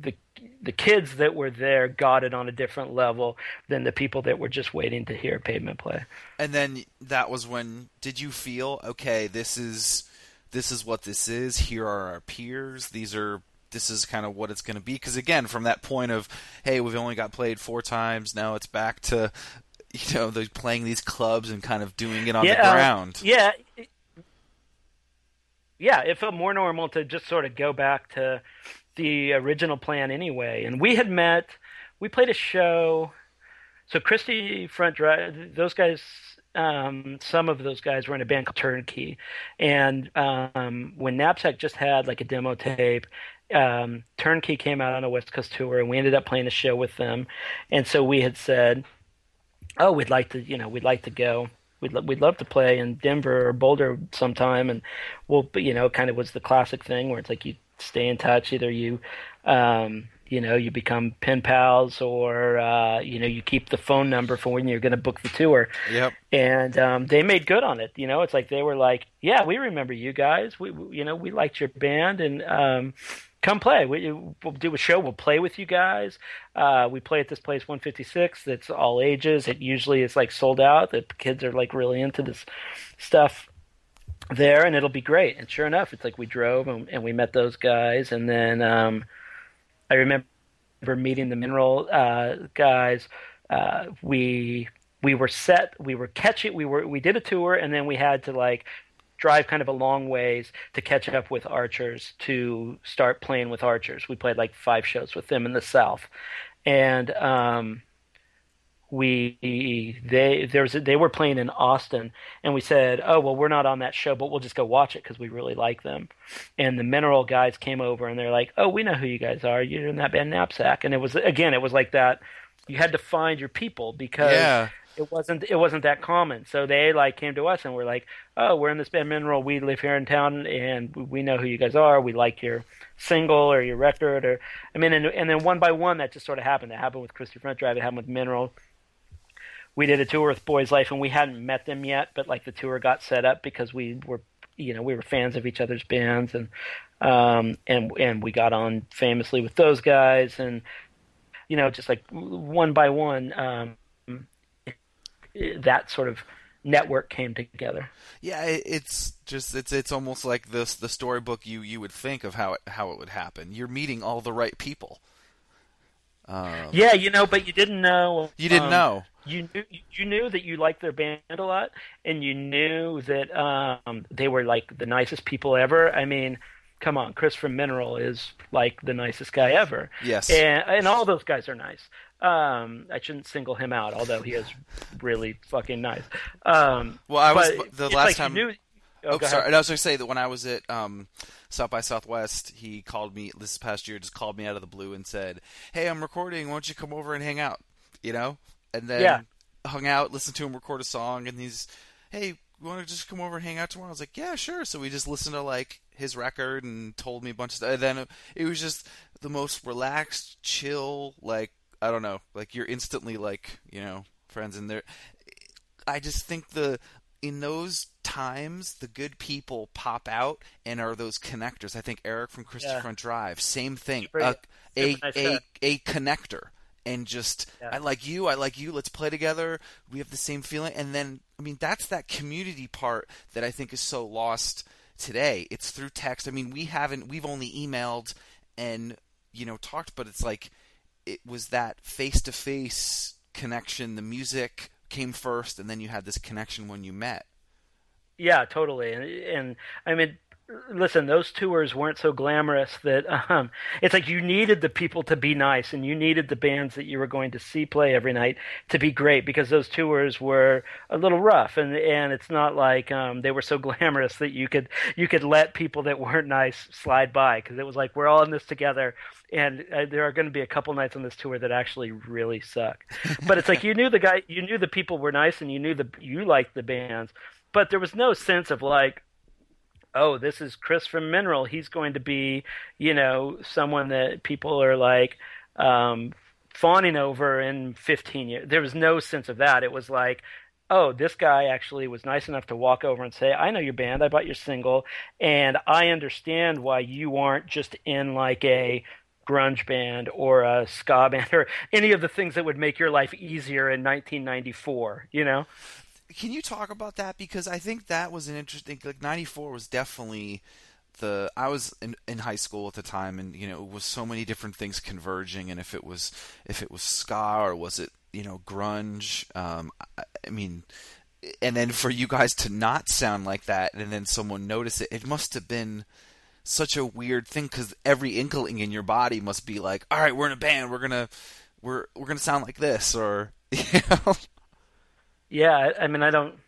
the the kids that were there got it on a different level than the people that were just waiting to hear pavement play. And then that was when did you feel okay? This is this is what this is. Here are our peers. These are this is kind of what it's going to be. Because again, from that point of hey, we've only got played four times. Now it's back to you know they're playing these clubs and kind of doing it on yeah, the ground. Uh, yeah. Yeah, it felt more normal to just sort of go back to the original plan anyway. And we had met, we played a show. So Christie Front Drive, those guys, um, some of those guys were in a band called Turnkey. And um, when Knapsack just had like a demo tape, um, Turnkey came out on a West Coast tour, and we ended up playing a show with them. And so we had said, "Oh, we'd like to, you know, we'd like to go." We'd, we'd love to play in Denver or Boulder sometime, and we'll, you know, kind of was the classic thing where it's like you stay in touch. Either you, um, you know, you become pen pals, or uh, you know, you keep the phone number for when you're going to book the tour. Yep. And um, they made good on it. You know, it's like they were like, "Yeah, we remember you guys. We, we you know, we liked your band, and um, come play. We, will do a show. We'll play with you guys. Uh, we play at this place 156. That's all ages. It usually is like sold out. The kids are like really into this stuff there and it'll be great. And sure enough, it's like we drove and, and we met those guys. And then um, I remember meeting the mineral uh, guys. Uh, we we were set. We were catching. We were we did a tour and then we had to like drive kind of a long ways to catch up with archers to start playing with archers. We played like five shows with them in the south, and um, we they there was a, they were playing in Austin and we said oh well we're not on that show but we'll just go watch it because we really like them. And the mineral guys came over and they're like oh we know who you guys are. You're in that band knapsack. And it was again it was like that. You had to find your people because yeah. It wasn't it wasn't that common. So they like came to us and we're like oh we're in this band mineral. We live here in town and we know who you guys are. We like your single or your record or I mean and, and then one by one that just sort of happened. It happened with Christie Front Drive it happened with Mineral. We did a tour with Boys Life, and we hadn't met them yet, but like the tour got set up because we were, you know, we were fans of each other's bands, and um, and and we got on famously with those guys, and you know, just like one by one, um, that sort of network came together. Yeah, it's just it's it's almost like this the storybook you you would think of how it how it would happen. You're meeting all the right people. Um, yeah, you know, but you didn't know. You didn't um, know. You knew you knew that you liked their band a lot, and you knew that um, they were like the nicest people ever. I mean, come on, Chris from Mineral is like the nicest guy ever. Yes, and, and all those guys are nice. Um, I shouldn't single him out, although he is really fucking nice. Um, well, I was the last like time. Knew... Oh, oh sorry. I was going to say that when I was at um, South by Southwest, he called me this past year, just called me out of the blue and said, "Hey, I'm recording. Why don't you come over and hang out?" You know, and then yeah. hung out, listened to him record a song, and he's, "Hey, you want to just come over and hang out tomorrow?" I was like, "Yeah, sure." So we just listened to like his record and told me a bunch of stuff. And then it was just the most relaxed, chill, like I don't know, like you're instantly like you know friends and there. I just think the in those times the good people pop out and are those connectors. I think Eric from Christopher Yeah. Front Drive, same thing, a a, nice a, a connector, and just Yeah. I like you, I like you. Let's play together. We have the same feeling, and then I mean that's that community part that I think is so lost today. It's through text. I mean we haven't we've only emailed and you know talked, but it's like it was that face to face connection, the music came first, and then you had this connection when you met. Yeah, totally. And, and I mean, listen, those tours weren't so glamorous that um, it's like you needed the people to be nice and you needed the bands that you were going to see play every night to be great because those tours were a little rough and and it's not like um, they were so glamorous that you could you could let people that weren't nice slide by because it was like we're all in this together and uh, there are going to be a couple nights on this tour that actually really suck but it's like you knew the guy you knew the people were nice and you knew the you liked the bands but there was no sense of like oh, this is Chris from Mineral. He's going to be, you know, someone that people are like um, fawning over in 15 years. There was no sense of that. It was like, oh, this guy actually was nice enough to walk over and say, I know your band. I bought your single. And I understand why you aren't just in like a grunge band or a ska band or any of the things that would make your life easier in 1994, you know? can you talk about that because I think that was an interesting like 94 was definitely the I was in, in high school at the time and you know it was so many different things converging and if it was if it was ska or was it you know grunge um I, I mean and then for you guys to not sound like that and then someone notice it it must have been such a weird thing cuz every inkling in your body must be like all right we're in a band we're to we're we're to sound like this or you know yeah, I mean, I don't.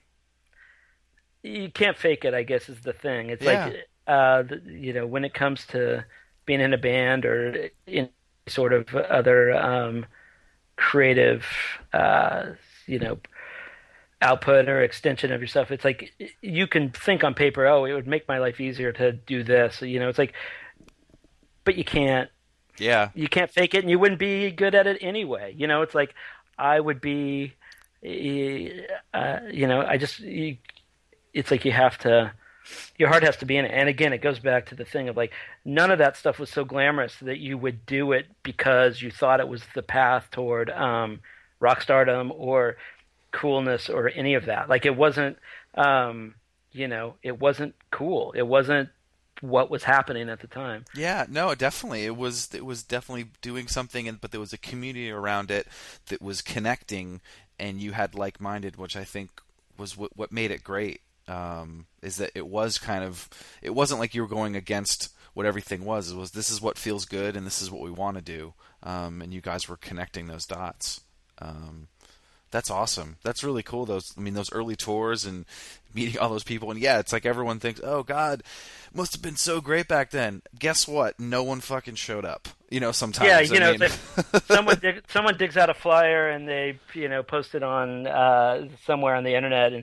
You can't fake it. I guess is the thing. It's Yeah. like, uh, you know, when it comes to being in a band or in sort of other um, creative, uh, you know, output or extension of yourself, it's like you can think on paper, oh, it would make my life easier to do this. You know, it's like, but you can't. Yeah. You can't fake it and you wouldn't be good at it anyway you know? It's like i would be uh, you know i just you, it's like you have to your heart has to be in it. And again it goes back to the thing of like none of that stuff was so glamorous that you would do it because you thought it was the path toward um rock stardom or coolness or any of that like it wasn't um you know it wasn't cool it wasn't what was happening at the time Yeah, no, definitely. It was it was definitely doing something, and but there was a community around it that was connecting, and you had like minded, which I think was what what made it great. Um, is that it was kind of it wasn't like you were going against what everything was. It was this is what feels good, and this is what we want to do. Um, and you guys were connecting those dots. Um, that's awesome. That's really cool. Those, I mean, those early tours and meeting all those people. And yeah, it's like everyone thinks, oh God, must have been so great back then. Guess what? No one fucking showed up. You know, sometimes. Yeah, you I know, mean- someone dig, someone digs out a flyer and they you know post it on uh, somewhere on the internet, and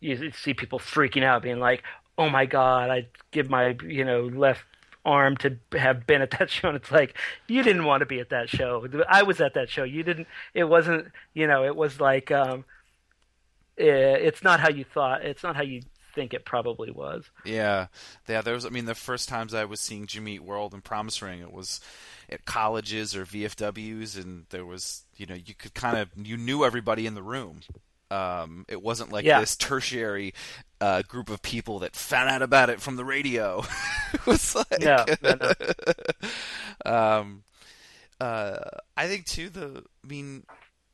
you see people freaking out, being like, "Oh my god, I give my you know left arm to have been at that show." And it's like you didn't want to be at that show. I was at that show. You didn't. It wasn't. You know, it was like um, eh, it's not how you thought. It's not how you think it probably was. Yeah, yeah. There was. I mean, the first times I was seeing Jimmy Eat World and Promise Ring, it was at colleges or VFWs, and there was, you know, you could kind of you knew everybody in the room. Um, it wasn't like Yeah. this tertiary uh, group of people that found out about it from the radio. it was like, No, no, no. um, uh, I think too. The I mean,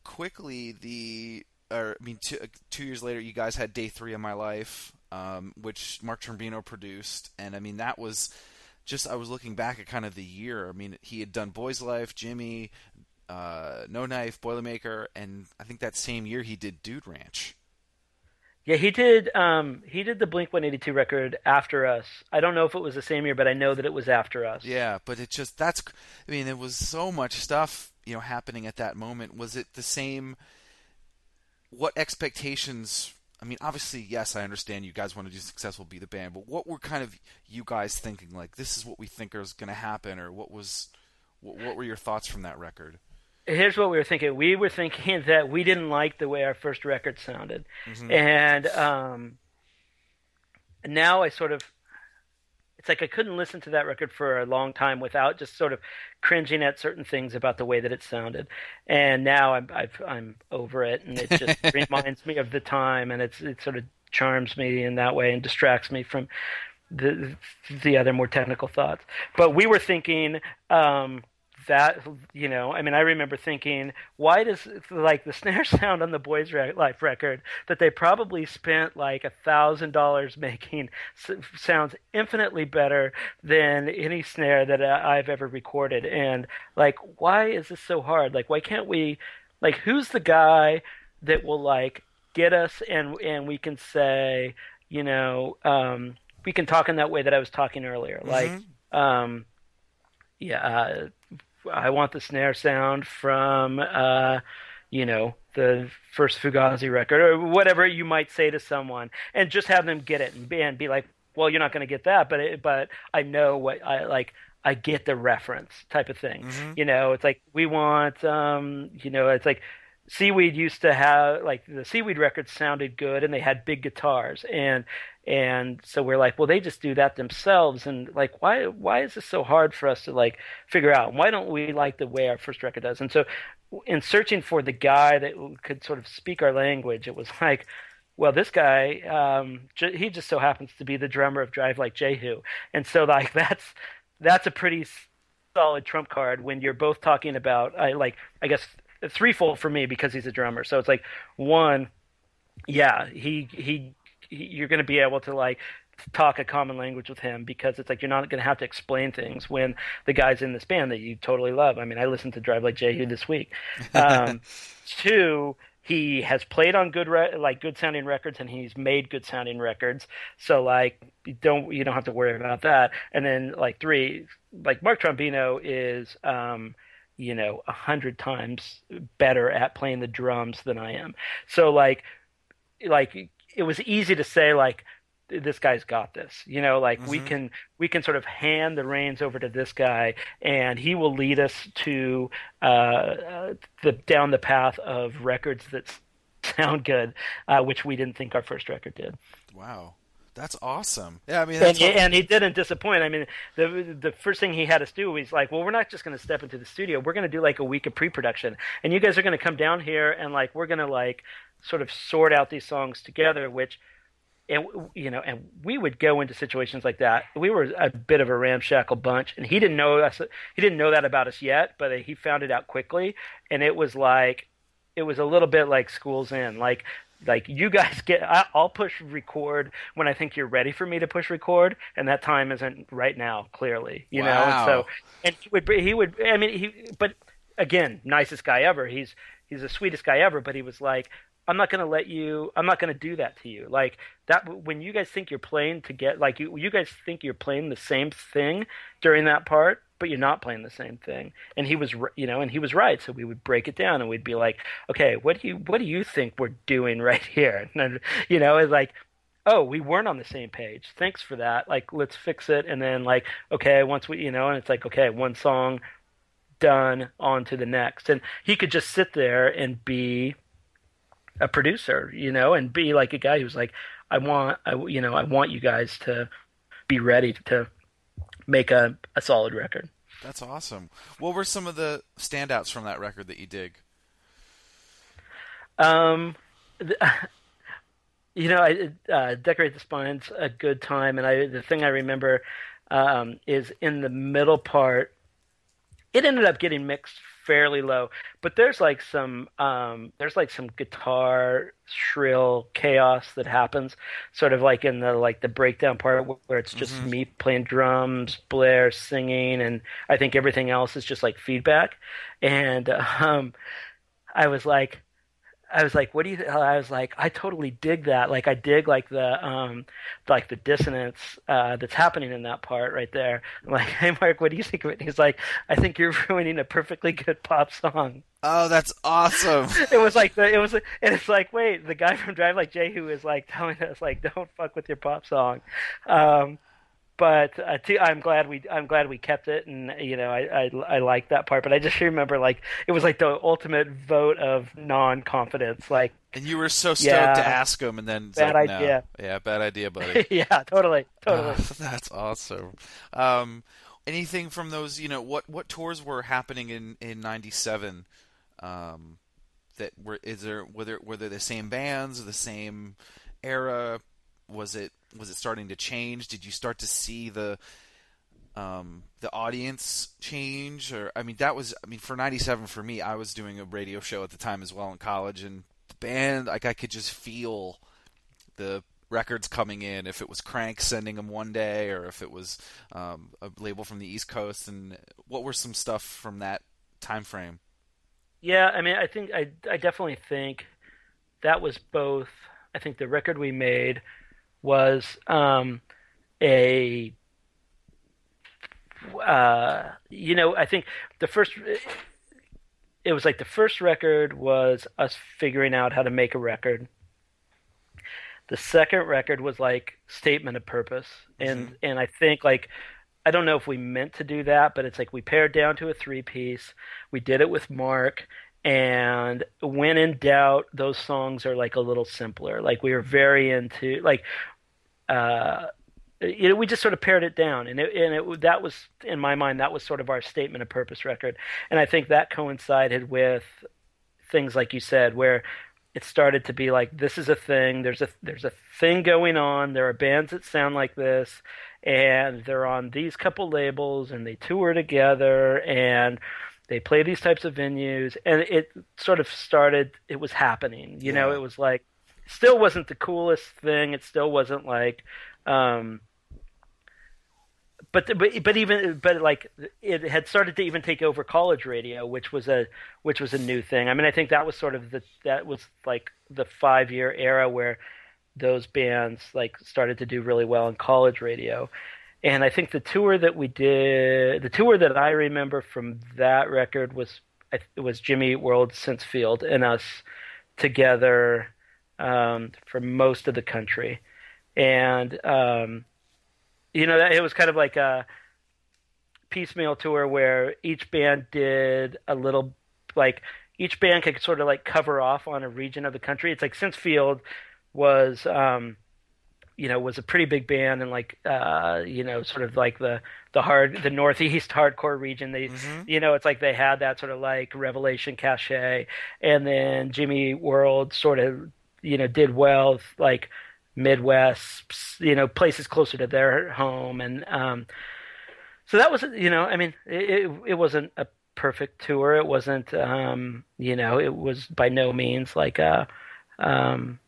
quickly the or I mean, two, two years later, you guys had Day Three of My Life, um, which Mark Trombino produced, and I mean that was just. I was looking back at kind of the year. I mean, he had done Boys Life, Jimmy, uh, No Knife, Boilermaker, and I think that same year he did Dude Ranch. Yeah, he did. Um, he did the Blink One Eighty Two record after us. I don't know if it was the same year, but I know that it was after us. Yeah, but it just that's. I mean, there was so much stuff you know happening at that moment. Was it the same? What expectations? I mean, obviously, yes, I understand you guys want to do successful, be the band, but what were kind of you guys thinking? Like, this is what we think is going to happen, or what was? What, what were your thoughts from that record? Here's what we were thinking. We were thinking that we didn't like the way our first record sounded, and um, now I sort of. It's like I couldn't listen to that record for a long time without just sort of cringing at certain things about the way that it sounded. And now I'm I've, I'm over it, and it just reminds me of the time, and it's it sort of charms me in that way and distracts me from the the other more technical thoughts. But we were thinking um, that you know i mean i remember thinking why does like the snare sound on the boys life record that they probably spent like a thousand dollars making sounds infinitely better than any snare that i've ever recorded? And like why is this so hard? Like why can't we like who's the guy that will like get us and and we can say you know um we can talk in that way that i was talking earlier? Mm-hmm. like um yeah, uh, I want the snare sound from, uh, you know, the first Fugazi record or whatever you might say to someone, and just have them get it and be, and be like, well, you're not going to get that, but it, but I know what I like. I get the reference type of thing. Mm-hmm. You know, it's like we want, um, you know, it's like Seaweed used to have like the Seaweed records sounded good and they had big guitars and and so we're like well they just do that themselves. And like why why is this so hard for us to like figure out? Why don't we like the way our first record does? And so in searching for the guy that could sort of speak our language it was like well this guy um he just so happens to be the drummer of Drive Like Jehu. And so like that's that's a pretty solid trump card when you're both talking about I like I guess threefold for me because he's a drummer. So it's like one, yeah, he, he you're going to be able to like talk a common language with him because it's like you're not going to have to explain things when the guy's in this band that you totally love. I mean, I listened to Drive Like Jehu this week. Um, two, he has played on good re- like good sounding records and he's made good sounding records. So like you don't you don't have to worry about that. And then like three, like Mark Trombino is um, you know a hundred times better at playing the drums than I am. So like like it was easy to say like this guy's got this you know like mm-hmm. we can we can sort of hand the reins over to this guy and he will lead us to uh, the down the path of records that sound good uh, which we didn't think our first record did wow that's awesome. Yeah, I mean, and, he, and, he, didn't disappoint. I mean, the the first thing he had us do, was like, "Well, we're not just going to step into the studio. We're going to do like a week of pre-production, and you guys are going to come down here and like we're going to like sort of sort out these songs together." Which, and you know, and we would go into situations like that. We were a bit of a ramshackle bunch, and he didn't know us. He didn't know that about us yet, but he found it out quickly, and it was like it was a little bit like schools in like like you guys get i'll push record when i think you're ready for me to push record and that time isn't right now clearly you wow. know? And so and he would he would i mean he but again nicest guy ever. He's he's the sweetest guy ever but he was like i'm not going to let you i'm not going to do that to you. Like that when you guys think you're playing to get like you you guys think you're playing the same thing during that part but you're not playing the same thing. And he was, you know, and he was right. So we would break it down and we'd be like, okay, what do you, what do you think we're doing right here? And, you know, it's like, oh, we weren't on the same page. Thanks for that. Like, let's fix it. And then like, okay, once we, you know, and it's like, okay, one song done on to the next. And he could just sit there and be a producer, you know, and be like a guy who's like, I want, I, you know, I want you guys to be ready to make a, a solid record. That's awesome. What were some of the standouts from that record that you dig? Um, the, you know, I uh, decorate the spine's a good time, and I the thing I remember um, is in the middle part. It ended up getting mixed fairly low, but there's like some um, there's like some guitar shrill chaos that happens, sort of like in the like the breakdown part where it's just mm-hmm. me playing drums, Blair singing, and I think everything else is just like feedback. And um, I was like, I was like, what do you? Th-? I was like, I totally dig that. Like, I dig like the um, like the dissonance uh, that's happening in that part right there. I'm like, hey, Mark, what do you think of it? he's like, I think you're ruining a perfectly good pop song. Oh, that's awesome. it was like the, it was, and it's like, wait, the guy from Drive Like Jehu is like telling us like, don't fuck with your pop song. Um, but uh, i I'm glad we I'm glad we kept it, and you know I, I I like that part. But I just remember like it was like the ultimate vote of non confidence. Like, and you were so stoked yeah, to ask him, and then bad like, idea. No. Yeah, bad idea, buddy. yeah, totally, totally. Uh, that's awesome. Um, anything from those? You know, what what tours were happening in in '97? Um, that were is there were there were there the same bands, the same era? Was it was it starting to change? Did you start to see the um, the audience change, or I mean, that was I mean for '97 for me, I was doing a radio show at the time as well in college, and the band like I could just feel the records coming in if it was crank sending them one day or if it was um, a label from the east coast and what were some stuff from that time frame Yeah, I mean, I think I I definitely think that was both. I think the record we made was um, a uh, you know I think the first it was like the first record was us figuring out how to make a record. The second record was like statement of purpose, and and I think like I don't know if we meant to do that, but it's like we pared down to a three piece. We did it with Mark, and when in doubt, those songs are like a little simpler. Like we were very into like, uh, you know, we just sort of pared it down, and it and it that was in my mind that was sort of our statement of purpose record, and I think that coincided with things like you said where it started to be like this is a thing. There's a there's a thing going on. There are bands that sound like this and they're on these couple labels and they tour together and they play these types of venues. And it sort of started it was happening. You know it was like still wasn't the coolest thing it still wasn't like um but but but even but like it had started to even take over college radio, which was a which was a new thing. I mean, I think that was sort of the that was like the five year era where those bands like started to do really well in college radio. And I think the tour that we did, the tour that I remember from that record was it was Jimmy World, Sense Field, and us together um, for most of the country. And um, you know, that it was kind of like a piecemeal tour where each band did a little, like each band could sort of like cover off on a region of the country. It's like Sense Field was, um, you know, was a pretty big band and like, uh, you know, sort of like the the hard, the northeast hardcore region. They, you know, it's like they had that sort of like Revelation cachet, and then Jimmy World sort of, you know, did well like Midwest, you know, places closer to their home, and um, so that was, you know, I mean, it it, wasn't a perfect tour. It wasn't, um, you know, it was by no means like a um,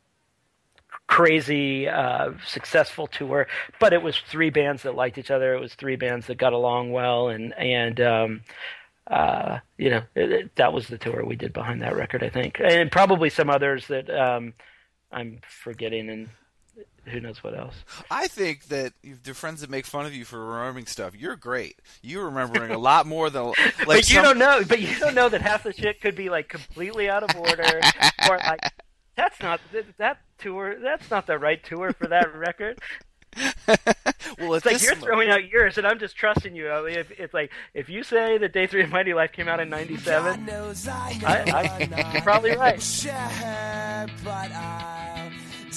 crazy uh, successful tour, but it was three bands that liked each other. It was three bands that got along well, and and um, uh, you know, it, it- that was the tour we did behind that record, I think, and probably some others that um, I'm forgetting, and who knows what else. I think that the friends that make fun of you for remembering stuff, you're great. You're remembering a lot more than like but you some- don't know. But you don't know that half the shit could be like completely out of order, or like that's not that tour. That's not the right tour for that record. Well, It's like you're throwing out yours, and I'm just trusting you. I mean, if, it's like if you say that Day Three of Mighty Life came out in '97, I, I, you're probably right. Share, but I'll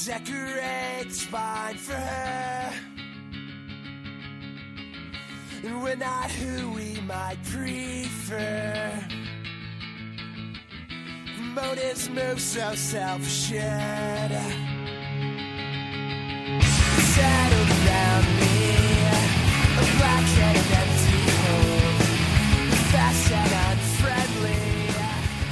decorate spine for her. And we're not who we might prefer. Motives move so self-assured. Settled around me, a black and an empty hole. Fast and unfriendly.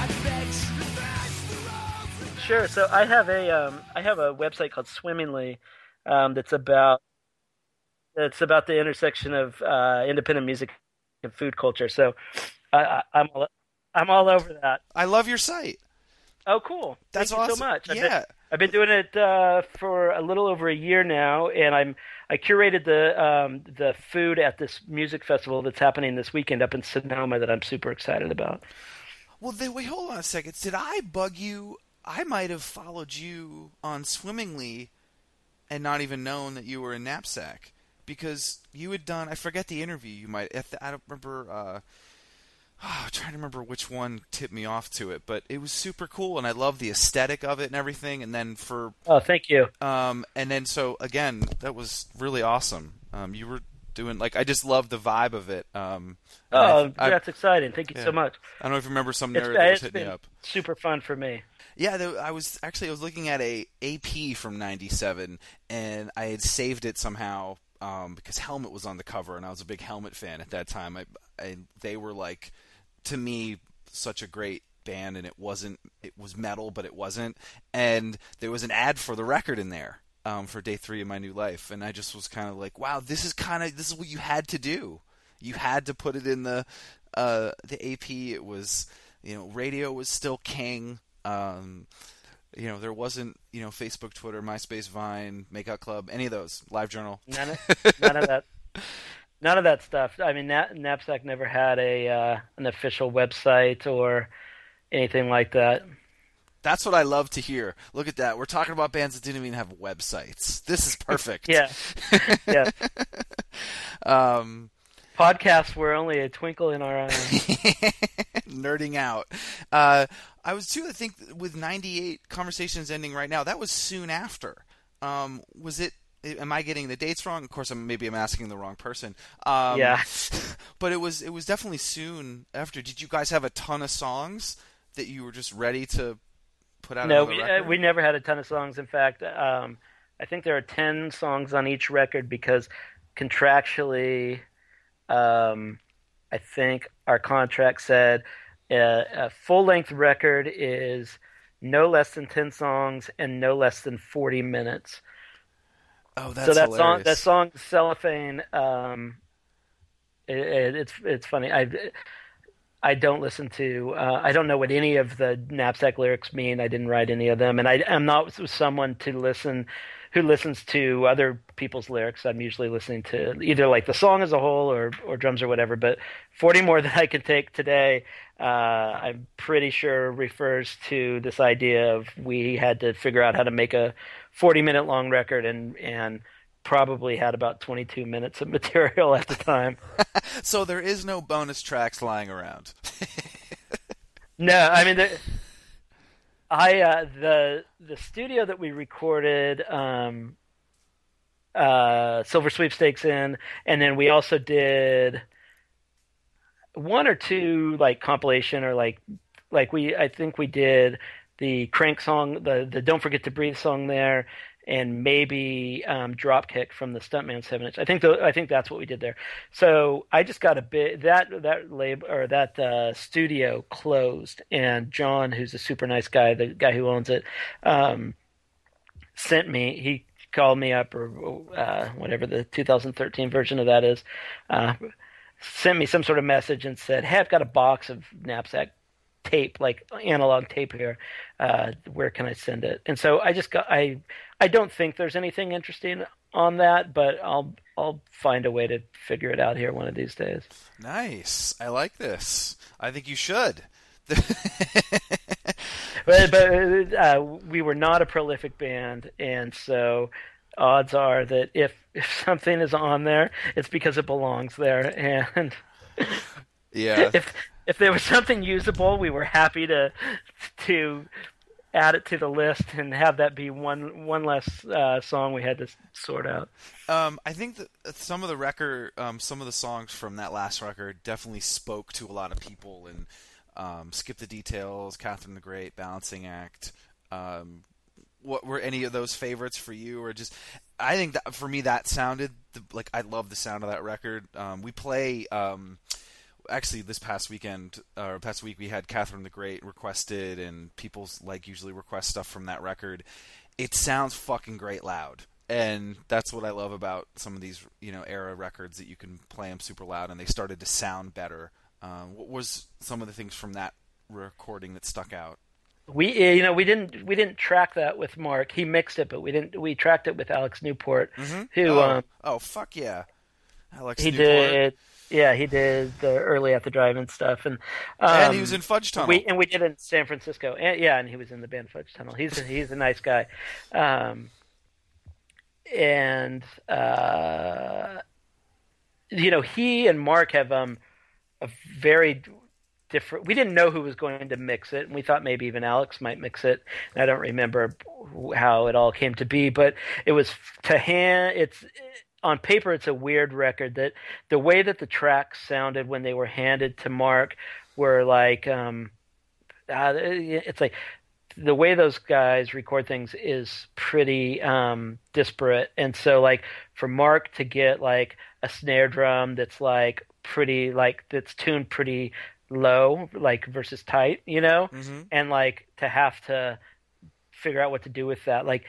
I beg to reverse the roles. Sure. So I have a um, I have a website called Swimmingly um, that's about it's about the intersection of uh, independent music and food culture. So I, I, I'm all, I'm all over that. I love your site. Oh, cool! That's Thank you awesome. so much. I've Yeah. been, I've been doing it uh, for a little over a year now, and I'm I curated the um, the food at this music festival that's happening this weekend up in Sonoma that I'm super excited about. Well, then wait, hold on a second. Did I bug you? I might have followed you on Swimmingly and not even known that you were in Knapsack because you had done. I forget the interview. You might. I don't remember. Uh, oh, I'm trying to remember which one tipped me off to it, but it was super cool, and I love the aesthetic of it and everything. And then for Oh, thank you. um, and then so again, that was really awesome. Um, you were doing like I just love the vibe of it. Um, Oh, I, I, that's exciting. Thank you yeah. so much. I don't know if you remember some narrative that was hitting me up. super fun for me. Yeah, I was actually I was looking at a AP from '97, and I had saved it somehow um, because Helmet was on the cover, and I was a big Helmet fan at that time. I, I they were like, to me, such a great band, and it wasn't. It was metal, but it wasn't. And there was an ad for the record in there um, for day three of my new life, and I just was kind of like, wow, this is kind of this is what you had to do. You had to put it in the uh, the AP. It was you know radio was still king. Um, you know there wasn't you know Facebook, Twitter, MySpace, Vine, Makeout Club, any of those. Live Journal. None of, none of that. None of that stuff. I mean, Nap- Knapsack never had a uh, an official website or anything like that. That's what I love to hear. Look at that. We're talking about bands that didn't even have websites. This is perfect. Yeah, yeah. um, Podcasts were only a twinkle in our eye. nerding out. Uh, I was too. I think with '98 conversations ending right now, that was soon after. Um, was it? Am I getting the dates wrong? Of course, I'm maybe I'm asking the wrong person. Um, Yeah. but it was it was definitely soon after. Did you guys have a ton of songs that you were just ready to put out? no, we, uh, we never had a ton of songs. In fact, um, I think there are ten songs on each record because contractually, um, I think our contract said uh, a full length record is no less than ten songs and no less than forty minutes. Oh, that's so that song, that song, cellophane. Um, it, it, it's it's funny. I I don't listen to. Uh, I don't know what any of the knapsack lyrics mean. I didn't write any of them, and I am not someone to listen who listens to other people's lyrics. I'm usually listening to either like the song as a whole or or drums or whatever. But 40 more than I can take today. Uh, I'm pretty sure refers to this idea of we had to figure out how to make a 40 minute long record and and probably had about 22 minutes of material at the time. So there is no bonus tracks lying around. No, I mean, the, I uh, the the studio that we recorded um, uh, Silver Sweepstakes in, and then we also did one or two like compilation or like like we I think we did the Crank song, the the Don't Forget to Breathe song there, and maybe um, Dropkick from the Stuntman Seven Inch. I think the, I think that's what we did there. So I just got a bit that that lab or that uh, studio closed, and John, who's a super nice guy, the guy who owns it, um, sent me. He called me up or uh, whatever the 2013 version of that is. Uh, sent me some sort of message and said, "Hey, I've got a box of knapsack tape, like analog tape here. Uh, where can I send it?" And so I just got I I don't think there's anything interesting on that, but I'll I'll find a way to figure it out here one of these days. Nice. I like this. I think you should. But, but uh, we were not a prolific band, and so odds are that if if something is on there, it's because it belongs there, and yeah. if if there was something usable, we were happy to to add it to the list and have that be one one less uh, song we had to sort out. Um, I think that some of the record, um, some of the songs from that last record definitely spoke to a lot of people. And um, skip the details, Catherine the Great, Balancing Act. Um, what were any of those favorites for you, or just? I think that for me that sounded the, like I love the sound of that record. Um, we play. Actually, this past weekend or past week, we had Catherine the Great requested, and people's like usually request stuff from that record. It sounds fucking great loud and that's what I love about some of these you know era records that you can play them super loud and they started to sound better. Um, what was some of the things from that recording that stuck out? We you know we didn't we didn't track that with Mark. He mixed it, but we didn't we tracked it with Alex Newport, who oh, um, oh fuck yeah, Alex he Newport. did yeah he did the early at the drive-in stuff and um, and he was in Fudge Tunnel. We and we did it in San Francisco. And, yeah, and he was in the band Fudge Tunnel. He's a, he's a nice guy. Um, and uh, you know, he and Mark have um a very different. We didn't know who was going to mix it, and we thought maybe even Alex might mix it. And I don't remember how it all came to be, but it was to hand. It's on paper, it's a weird record. That the way that the tracks sounded when they were handed to Mark were like, um, uh, it's like the way those guys record things is pretty um, disparate, and so like for Mark to get like a snare drum that's like pretty like that's tuned pretty low like versus tight you know Mhm. and like to have to figure out what to do with that like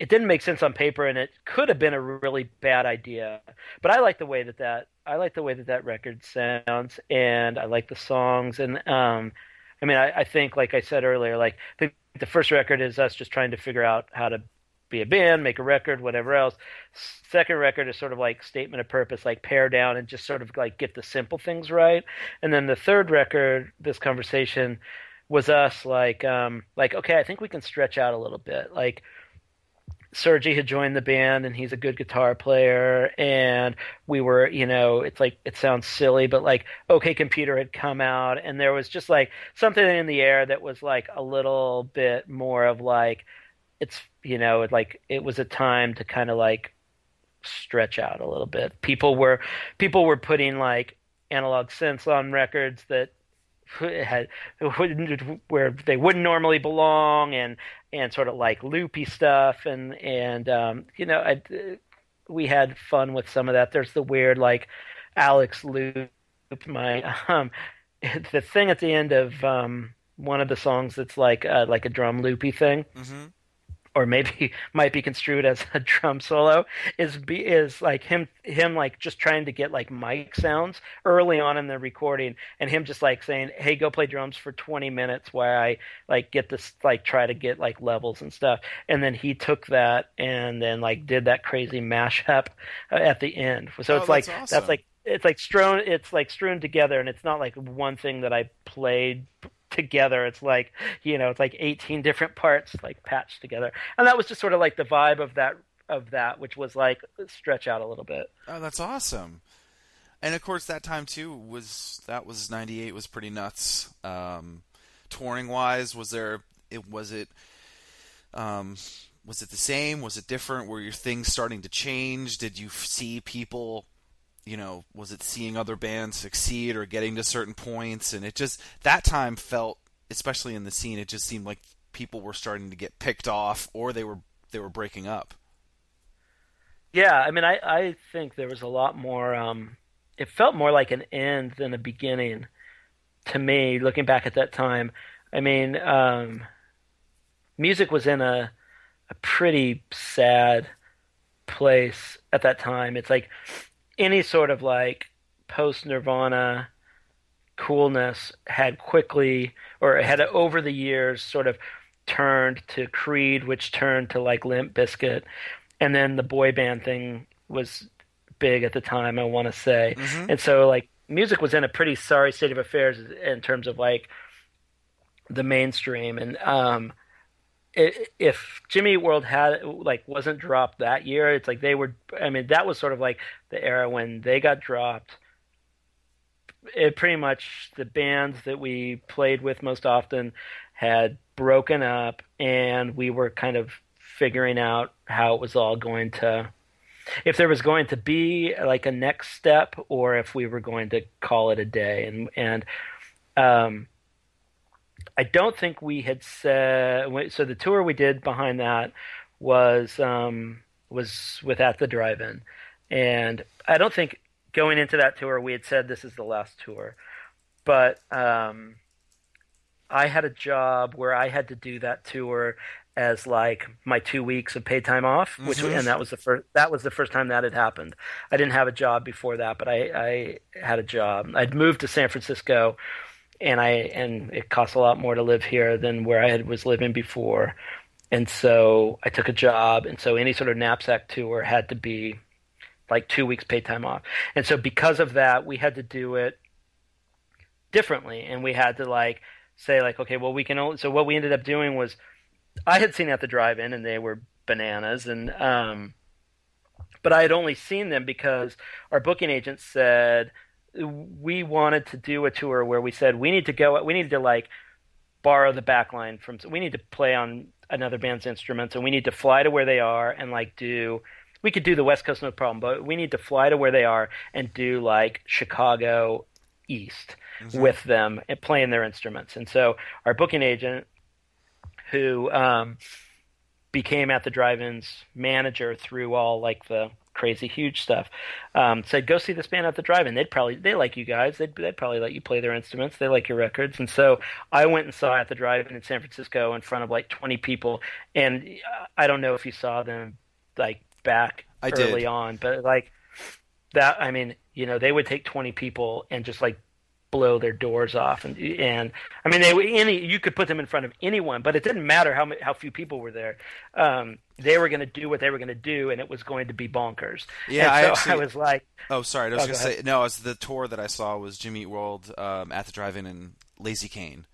it didn't make sense on paper and it could have been a really bad idea. But i like the way that that i like the way that that record sounds and i like the songs. And um i mean i, I think like i said earlier like the, the first record is us just trying to figure out how to be a band make a record whatever else. Second record is sort of like statement of purpose like pare down and just sort of like get the simple things right. And then the third record this conversation was us like um like okay i think we can stretch out a little bit. Like Sergie had joined the band and he's a good guitar player and we were you know it's like it sounds silly but like okay computer had come out and there was just like something in the air that was like a little bit more of like it's you know like it was a time to kind of like stretch out a little bit. People were people were putting like analog synths on records that had where they wouldn't normally belong and and sort of like loopy stuff and and um you know I, we had fun with some of that there's the weird like alex loop my um the thing at the end of um one of the songs that's like uh, like a drum loopy thing Mm-hmm. Or maybe might be construed as a drum solo is be is like him him like just trying to get like mic sounds early on in the recording and him just like saying hey go play drums for 20 minutes while i like get this like try to get like levels and stuff. And then he took that and then like did that crazy mashup uh, at the end. So Oh, it's like that's that's like it's like strewn it's like strewn together and it's not like one thing that i played together it's like you know it's like 18 different parts like patched together and that was just sort of like the vibe of that of that which was like stretch out a little bit Oh, that's awesome. And of course, that time too was that was '98 was pretty nuts. Um, touring wise, was there? It was it. Um, was it the same? Was it different? Were your things starting to change? Did you see people? You know, was it seeing other bands succeed or getting to certain points? And it just that time felt, especially in the scene, it just seemed like people were starting to get picked off or they were they were breaking up. yeah i mean i i think there was a lot more um it felt more like an end than a beginning to me looking back at that time i mean um music was in a a pretty sad place at that time it's like any sort of like post nirvana coolness had quickly or had over the years sort of turned to creed which turned to like limp bizkit and then the boy band thing was big at the time i want to say and so like music was in a pretty sorry state of affairs in terms of like the mainstream. And um if Jimmy World had like wasn't dropped that year, it's like they were. I mean, that was sort of like the era when they got dropped. It pretty much the bands that we played with most often had broken up, and we were kind of figuring out how it was all going to, if there was going to be like a next step, or if we were going to call it a day, and and um, I don't think we had said so. The tour we did behind that was um, was with at the drive-in, and I don't think going into that tour we had said this is the last tour, but um, I had a job where I had to do that tour as like my two weeks of paid time off, which Mhm. and that was the first that was the first time that had happened. I didn't have a job before that, but I, I had a job. I'd moved to San Francisco and I and it costs a lot more to live here than where I had, was living before. And so I took a job, and so any sort of knapsack tour had to be like two weeks paid time off. And so because of that, we had to do it differently, and we had to like say like, okay, well we can only. So what we ended up doing was, I had seen at the drive-in, and they were bananas, and um, but I had only seen them because our booking agent said we wanted to do a tour where we said we need to go we need to like borrow the back line from we need to play on another band's instruments and we need to fly to where they are and like do we could do the west coast no problem but we need to fly to where they are and do like chicago east with them and playing their instruments. And so our booking agent who um, became at the drive-ins manager through all like the crazy huge stuff. Um, said go see this band at the drive-in. They'd probably they like you guys. They'd, they'd probably let you play their instruments. They like your records. And so i went and saw at the drive-in in san francisco in front of like 20 people. And i don't know if you saw them like back I did. early on but like that i mean you know they would take 20 people and just like blow their doors off and and I mean they any you could put them in front of anyone but it didn't matter how how few people were there um, they were going to do what they were going to do and it was going to be bonkers Yeah, and I so actually- I was like Oh, sorry. I was Oh, going to say no. It was the tour that I saw was Jimmy Eat World um, at the drive-in in Lazy Cane.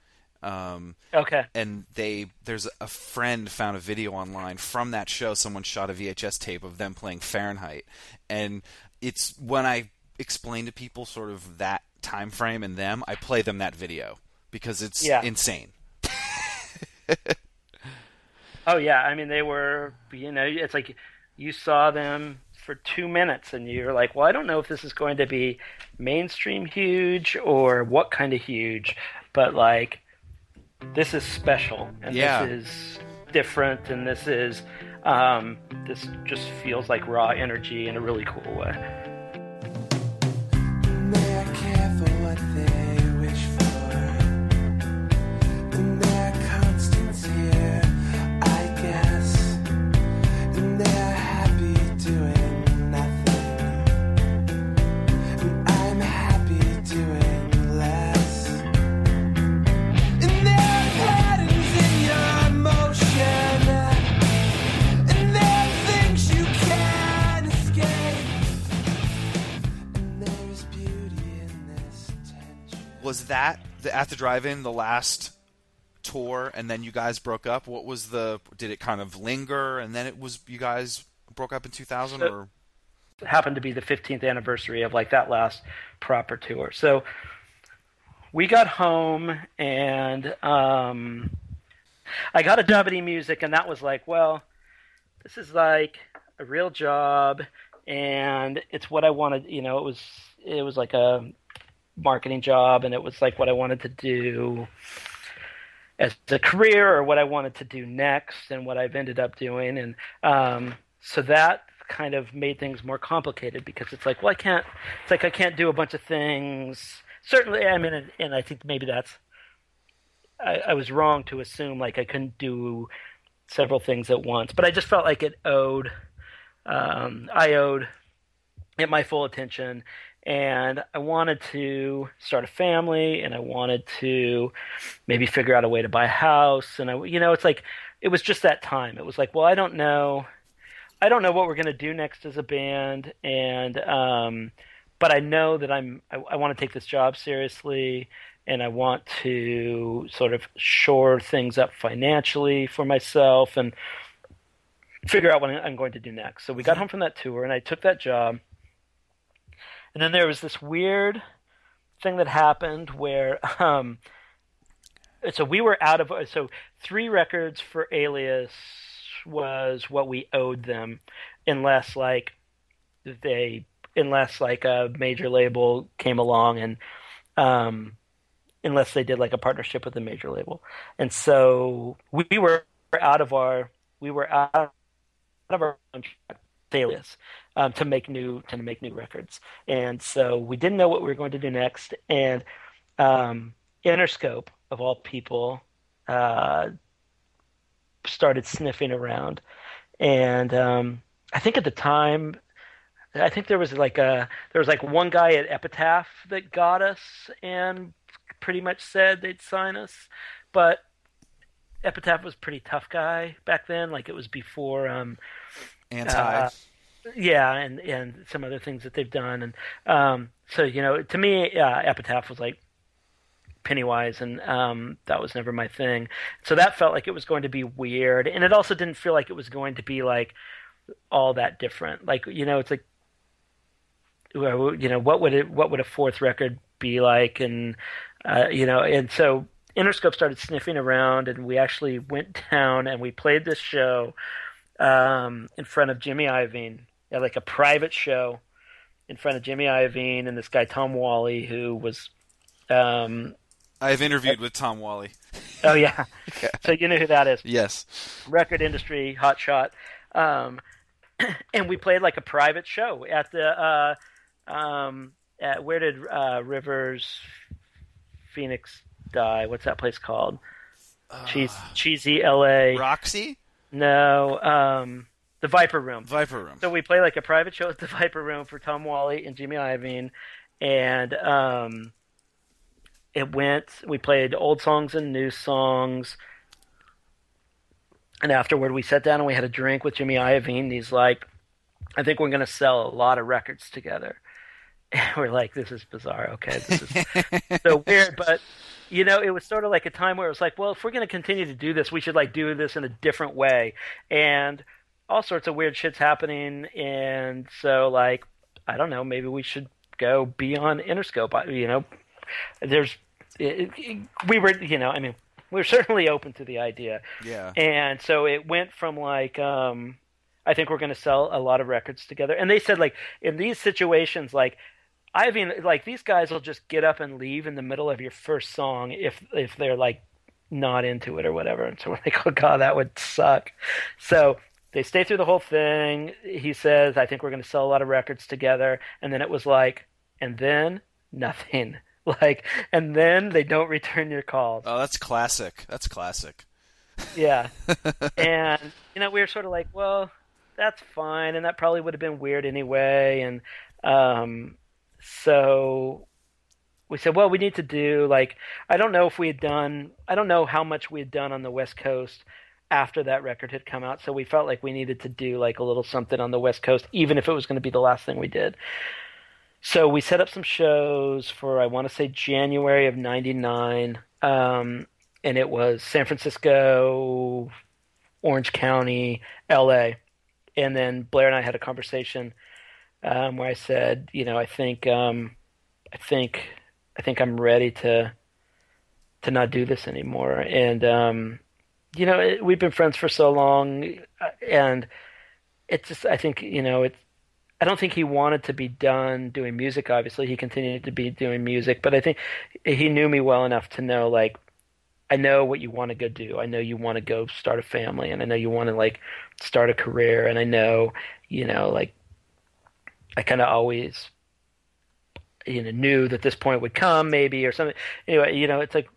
Um, okay and they there's a friend found a video online from that show. Someone shot a VHS tape of them playing Fahrenheit, and it's when I explain to people sort of that time frame and them, I play them that video because it's Yeah. insane. oh yeah I mean they were you know it's like you saw them for two minutes and you're like well I don't know if this is going to be mainstream huge or what kind of huge but like this is special and Yeah. this is different and this is um, this just feels like raw energy in a really cool way Was that the, at the drive-in the last tour, and then you guys broke up? What was the? Did it kind of linger, and then it was you guys broke up in 2000, So- or happened to be the 15th anniversary of like that last proper tour. So we got home and um, I got a job at eMusic, and that was like, well, this is like a real job, and it's what I wanted. You know, it was it was like a marketing job, and it was like what I wanted to do as a career or what I wanted to do next and what I've ended up doing. And um, so that kind of made things more complicated because it's like, well, I can't, it's like I can't do a bunch of things. Certainly, I mean, and, and I think maybe that's, I, I was wrong to assume like I couldn't do several things at once, but I just felt like it owed, um, I owed it my full attention and I wanted to start a family and I wanted to maybe figure out a way to buy a house. And I you know it's like it was just that time. It was like well I don't know. I don't know what we're going to do next as a band. And um but I know that I'm I, I want to take this job seriously and I want to sort of shore things up financially for myself and figure out what I'm going to do next. So we got home from that tour and I took that job and then there was this weird thing that happened where um so we were out of so three records for alias was what we owed them unless like they unless like a major label came along and um unless they did like a partnership with a major label. And so we were out of our we were out of our contract with alias um, to make new to make new records, and so we didn't know what we were going to do next. And um, Interscope, of all people, uh, started sniffing around, and um, I think at the time, I think there was like a there was like one guy at Epitaph that got us and pretty much said they'd sign us, but Epitaph was pretty tough guy back then. Like it was before. Um, anti? Uh, yeah, and and some other things that they've done, and um, so you know, to me, uh, Epitaph was like Pennywise, and um, that was never my thing. So that felt like it was going to be weird, and it also didn't feel like it was going to be like all that different. Like you know, it's like you know, what would it, what would a fourth record be like, and uh, you know, and so Interscope started sniffing around, and we actually went down and we played this show um, in front of Jimmy Iovine at like a private show in front of Jimmy Iovine and this guy Tom Whalley who was um, I've interviewed with Tom Whalley. Oh yeah, so you know who that is. Yes. record industry hot shot um, and we played like a private show at the uh, um, at where did uh, rivers phoenix die what's that place called Cheese, cheesy la Roxy? No um, the viper room Viper Room. so we play like a private show at the Viper Room for Tom Whalley and Jimmy Iovine, and um, it went. We played old songs and new songs, and afterward we sat down and we had a drink with Jimmy Iovine. He's like, "I think we're going to sell a lot of records together." And we're like, "This is bizarre. Okay, this is so weird." But you know, it was sort of like a time where it was like, "Well, if we're going to continue to do this, we should like do this in a different way." And all sorts of weird shits happening, and so like I don't know, maybe we should go be on Interscope. You know, there's it, it, we were you know I mean we were certainly open to the idea, Yeah. and so it went from like um, I think we're going to sell a lot of records together, and they said like in these situations like. I mean, like these guys will just get up and leave in the middle of your first song if if they're like not into it or whatever. And so we're like, oh god, that would suck. So they stay through the whole thing. He says, I think we're going to sell a lot of records together. And then it was like, and then nothing. Like, and then they don't return your calls. Oh, that's classic. That's classic. Yeah. and, you know, we were sort of like, well, that's fine. And that probably would have been weird anyway. And, um, so we said, well, we need to do like, I don't know if we had done, I don't know how much we had done on the West Coast after that record had come out. So we felt like we needed to do like a little something on the West Coast, even if it was going to be the last thing we did. So we set up some shows for, I want to say January of 99. Um, and it was San Francisco, Orange County, LA. And then Blair and I had a conversation um, where I said, you know, I think, um, I think, I think I'm ready to, to not do this anymore. And, um, you know, it, we've been friends for so long, uh, and it's just, I think, you know, it's, I don't think he wanted to be done doing music. Obviously, he continued to be doing music, but I think he knew me well enough to know, like, I know what you want to go do. I know you want to go start a family, and I know you want to like start a career, and I know, you know, like, I kind of always, you know, knew that this point would come, maybe or something. Anyway, you know, it's like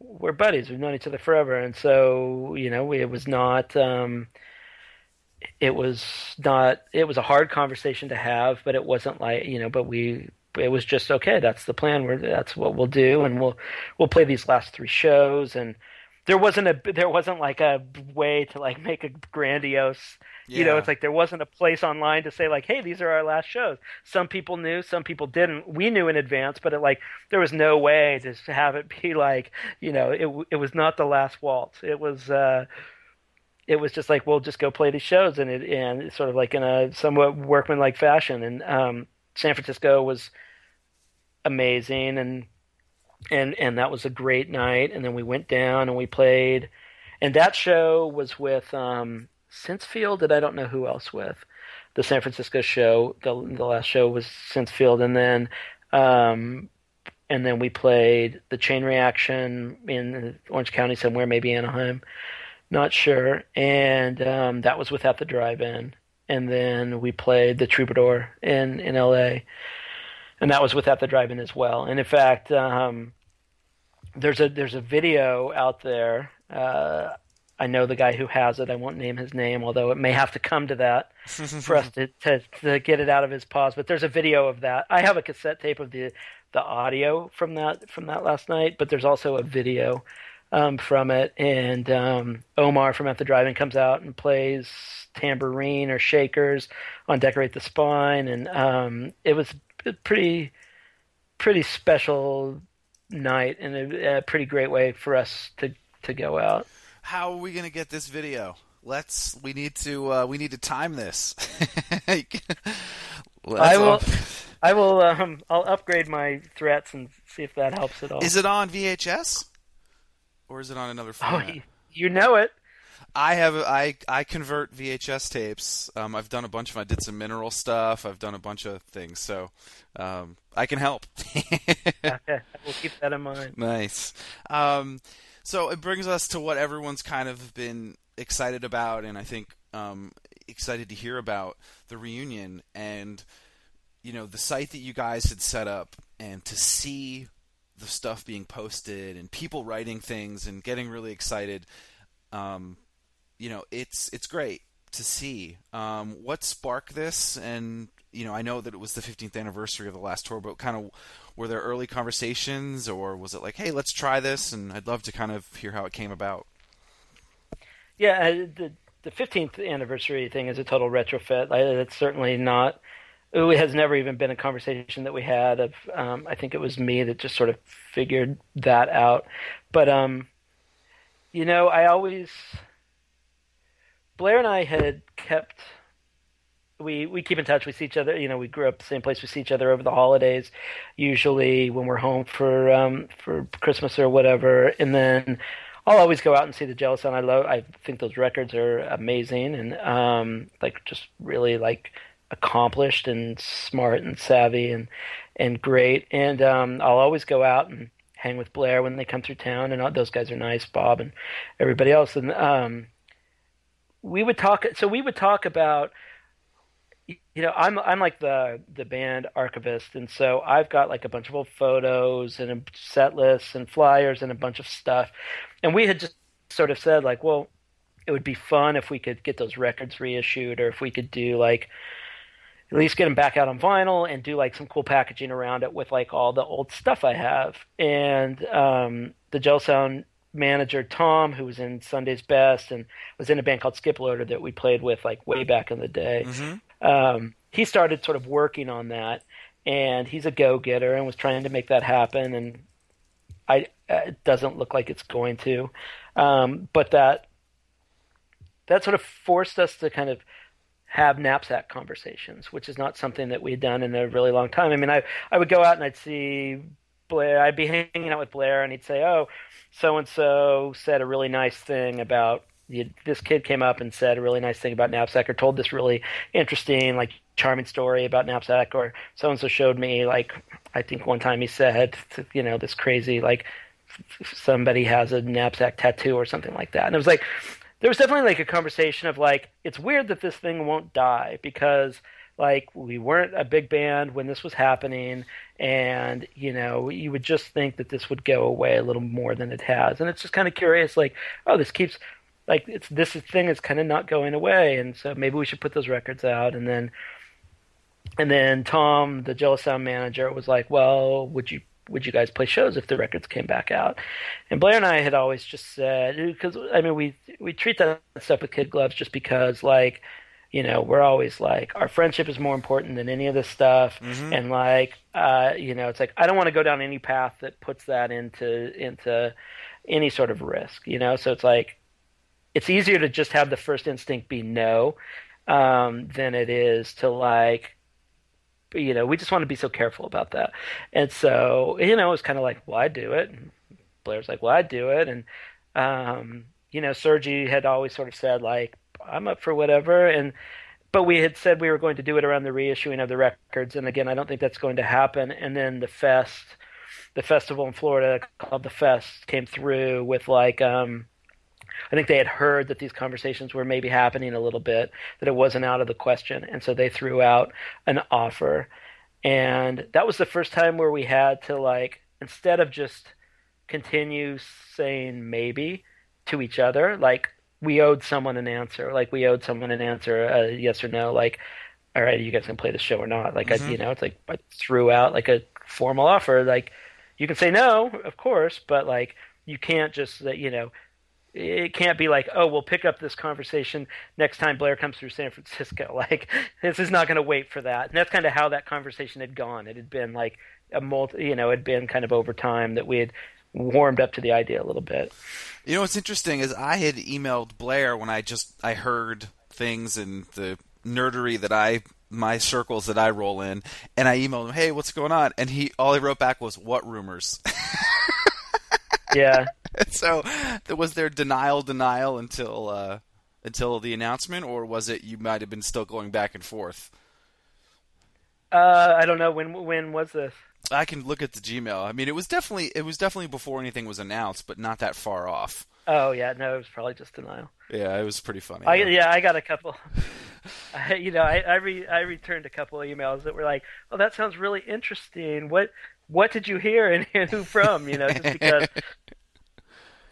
we're buddies. We've known each other forever, and so you know, it was not. Um, it was not. It was a hard conversation to have, but it wasn't like you know. But we. It was just okay. That's the plan. We're that's what we'll do, and we'll we'll play these last three shows. And there wasn't a there wasn't like a way to like make a grandiose. You know, it's like there wasn't a place online to say like, "Hey, these are our last shows." Some people knew, some people didn't. We knew in advance, but it like there was no way to have it be like, you know, it it was not the last waltz. It was uh it was just like we'll just go play these shows and it and it's sort of like in a somewhat workmanlike fashion and um San Francisco was amazing and and and that was a great night and then we went down and we played and that show was with um Sense Field and I don't know who else with the San Francisco show the the last show was Sense Field and then um and then we played the Chain Reaction in Orange County somewhere maybe Anaheim not sure and um that was without the drive-in and then we played the Troubadour in in LA and that was without the drive-in as well. And in fact, um, there's a there's a video out there. Uh, I know the guy who has it. I won't name his name, although it may have to come to that for us to, to to get it out of his paws. But there's a video of that. I have a cassette tape of the the audio from that from that last night, but there's also a video um, from it. And um, Omar from At the Drive-In comes out and plays tambourine or shakers on Decorate the Spine, and um, it was a pretty pretty special night and a, a pretty great way for us to to go out. How are we gonna get this video? Let's. We need to. Uh, we need to time this. I will. all- I will. Um, I'll upgrade my threats and see if that helps at all. Is it on VHS? Or is it on another oh, format? you, you know it. I have I I convert VHS tapes. Um, I've done a bunch of. I did some mineral stuff. I've done a bunch of things. So um, I can help. okay, we'll keep that in mind. Nice. Um, so it brings us to what everyone's kind of been excited about, and I think um, excited to hear about the reunion and you know the site that you guys had set up, and to see the stuff being posted and people writing things and getting really excited. Um, you know, it's it's great to see. Um, what sparked this? And you know, I know that it was the 15th anniversary of the last tour, but kind of were there early conversations, or was it like, hey, let's try this? And I'd love to kind of hear how it came about. Yeah, uh, the the 15th anniversary thing is a total retrofit. It's certainly not. It has never even been a conversation that we had. Of um, I think it was me that just sort of figured that out. But um, you know, I always Blair and I had kept we we keep in touch. We see each other. You know, we grew up the same place. We see each other over the holidays, usually when we're home for um, for Christmas or whatever. And then I'll always go out and see the Jealous Sound. I love. I think those records are amazing and um, like just really like accomplished and smart and savvy and and great. And um, I'll always go out and hang with Blair when they come through town. And all, those guys are nice, Bob and everybody else. And um, we would talk. So we would talk about you know, I'm I'm like the the band archivist, and so I've got like a bunch of old photos and set lists and flyers and a bunch of stuff, and we had just sort of said like, well, it would be fun if we could get those records reissued, or if we could do like at least get them back out on vinyl and do like some cool packaging around it with like all the old stuff I have. And um, the Jealous Sound manager Tom, who was in Sunday's Best and was in a band called Skiploader that we played with like way back in the day. Mm-hmm um, he started sort of working on that, and he's a go-getter and was trying to make that happen. And I, uh, it doesn't look like it's going to, um, but that that sort of forced us to kind of have knapsack conversations, which is not something that we'd done in a really long time. I mean, I I would go out and I'd see Blair. I'd be hanging out with Blair, and he'd say, "Oh, so and so said a really nice thing about you, this kid came up and said a really nice thing about knapsack or told this really interesting like charming story about knapsack or so and so showed me like i think one time he said you know this crazy like somebody has a knapsack tattoo or something like that. And it was like there was definitely like a conversation of like it's weird that this thing won't die because like we weren't a big band when this was happening and you know you would just think that this would go away a little more than it has. And it's just kind of curious like oh this keeps like it's this thing is kind of not going away, and so maybe we should put those records out. And then, and then Tom, the Jealous Sound manager, was like, "Well, would you would you guys play shows if the records came back out?" And Blair and I had always just said, because I mean, we we treat that stuff with kid gloves just because, like, you know, we're always like, our friendship is more important than any of this stuff, mm-hmm. and like, uh, you know, it's like I don't want to go down any path that puts that into into any sort of risk, you know. So it's like it's easier to just have the first instinct be no um, than it is to like you know we just want to be so careful about that. And so you know it's kind of like well i do it. And blair's like well i do it. And um, you know sergi had always sort of said like i'm up for whatever. And but we had said we were going to do it around the reissuing of the records. And again i don't think that's going to happen. And then the fest the festival in florida called the fest came through with like um I think they had heard that these conversations were maybe happening a little bit, that it wasn't out of the question, and so they threw out an offer. And that was the first time where we had to like instead of just continue saying maybe to each other, like we owed someone an answer, like we owed someone an answer, uh, yes or no, like all right, you guys can play the show or not. Like mm-hmm. I, you know, it's like I threw out like a formal offer. Like you can say no, of course, but like you can't just you know it can't be like, oh, we'll pick up this conversation next time Blair comes through San Francisco. Like, this is not going to wait for that. And that's kind of how that conversation had gone. It had been like a multi, you know, it had been kind of over time that we had warmed up to the idea a little bit. You know, what's interesting is I had emailed Blair when I just I heard things and the nerdery that I my circles that I roll in, and I emailed him, "Hey, what's going on?" And he all he wrote back was, "What rumors?" yeah, so, was there denial, denial until uh, until the announcement, or was it you might have been still going back and forth? Uh, I don't know when. When was this? I can look at the Gmail. I mean, it was definitely it was definitely before anything was announced, but not that far off. Oh yeah, no, it was probably just denial. Yeah, it was pretty funny. I, yeah, I got a couple. I, you know, I I, re, I returned a couple of emails that were like, "Oh, that sounds really interesting. What what did you hear and, and who from?" You know, just because.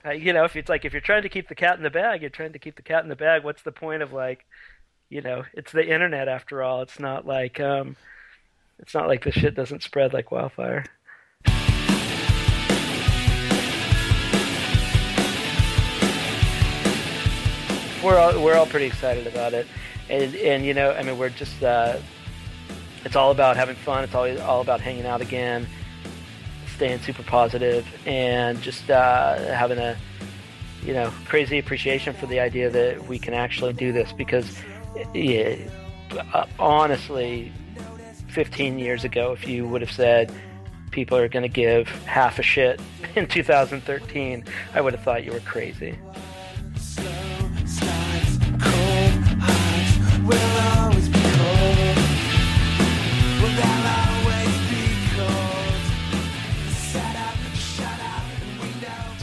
uh, you know, if it's like if you're trying to keep the cat in the bag, you're trying to keep the cat in the bag. What's the point of like, you know, it's the internet after all. It's not like um, it's not like the shit doesn't spread like wildfire. we're all we're all pretty excited about it, and and you know, I mean, we're just uh, it's all about having fun. It's all all about hanging out again, staying super positive, and just uh, having a you know crazy appreciation for the idea that we can actually do this because, yeah, uh, honestly, 15 years ago, if you would have said people are going to give half a shit in 2013, I would have thought you were crazy.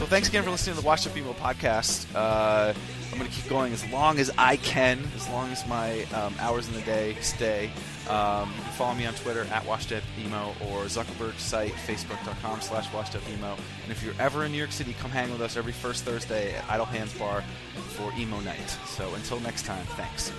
Thanks again for listening to the Washed Up Emo podcast. Uh, I'm going to keep going as long as I can, as long as my um, hours in the day stay. Um, you can follow me on Twitter at Washed Up Emo or Zuckerberg's site, facebook.com slash Washed Up Emo. And if you're ever in New York City, come hang with us every first Thursday at Idle Hands Bar for Emo Night. So until next time, thanks.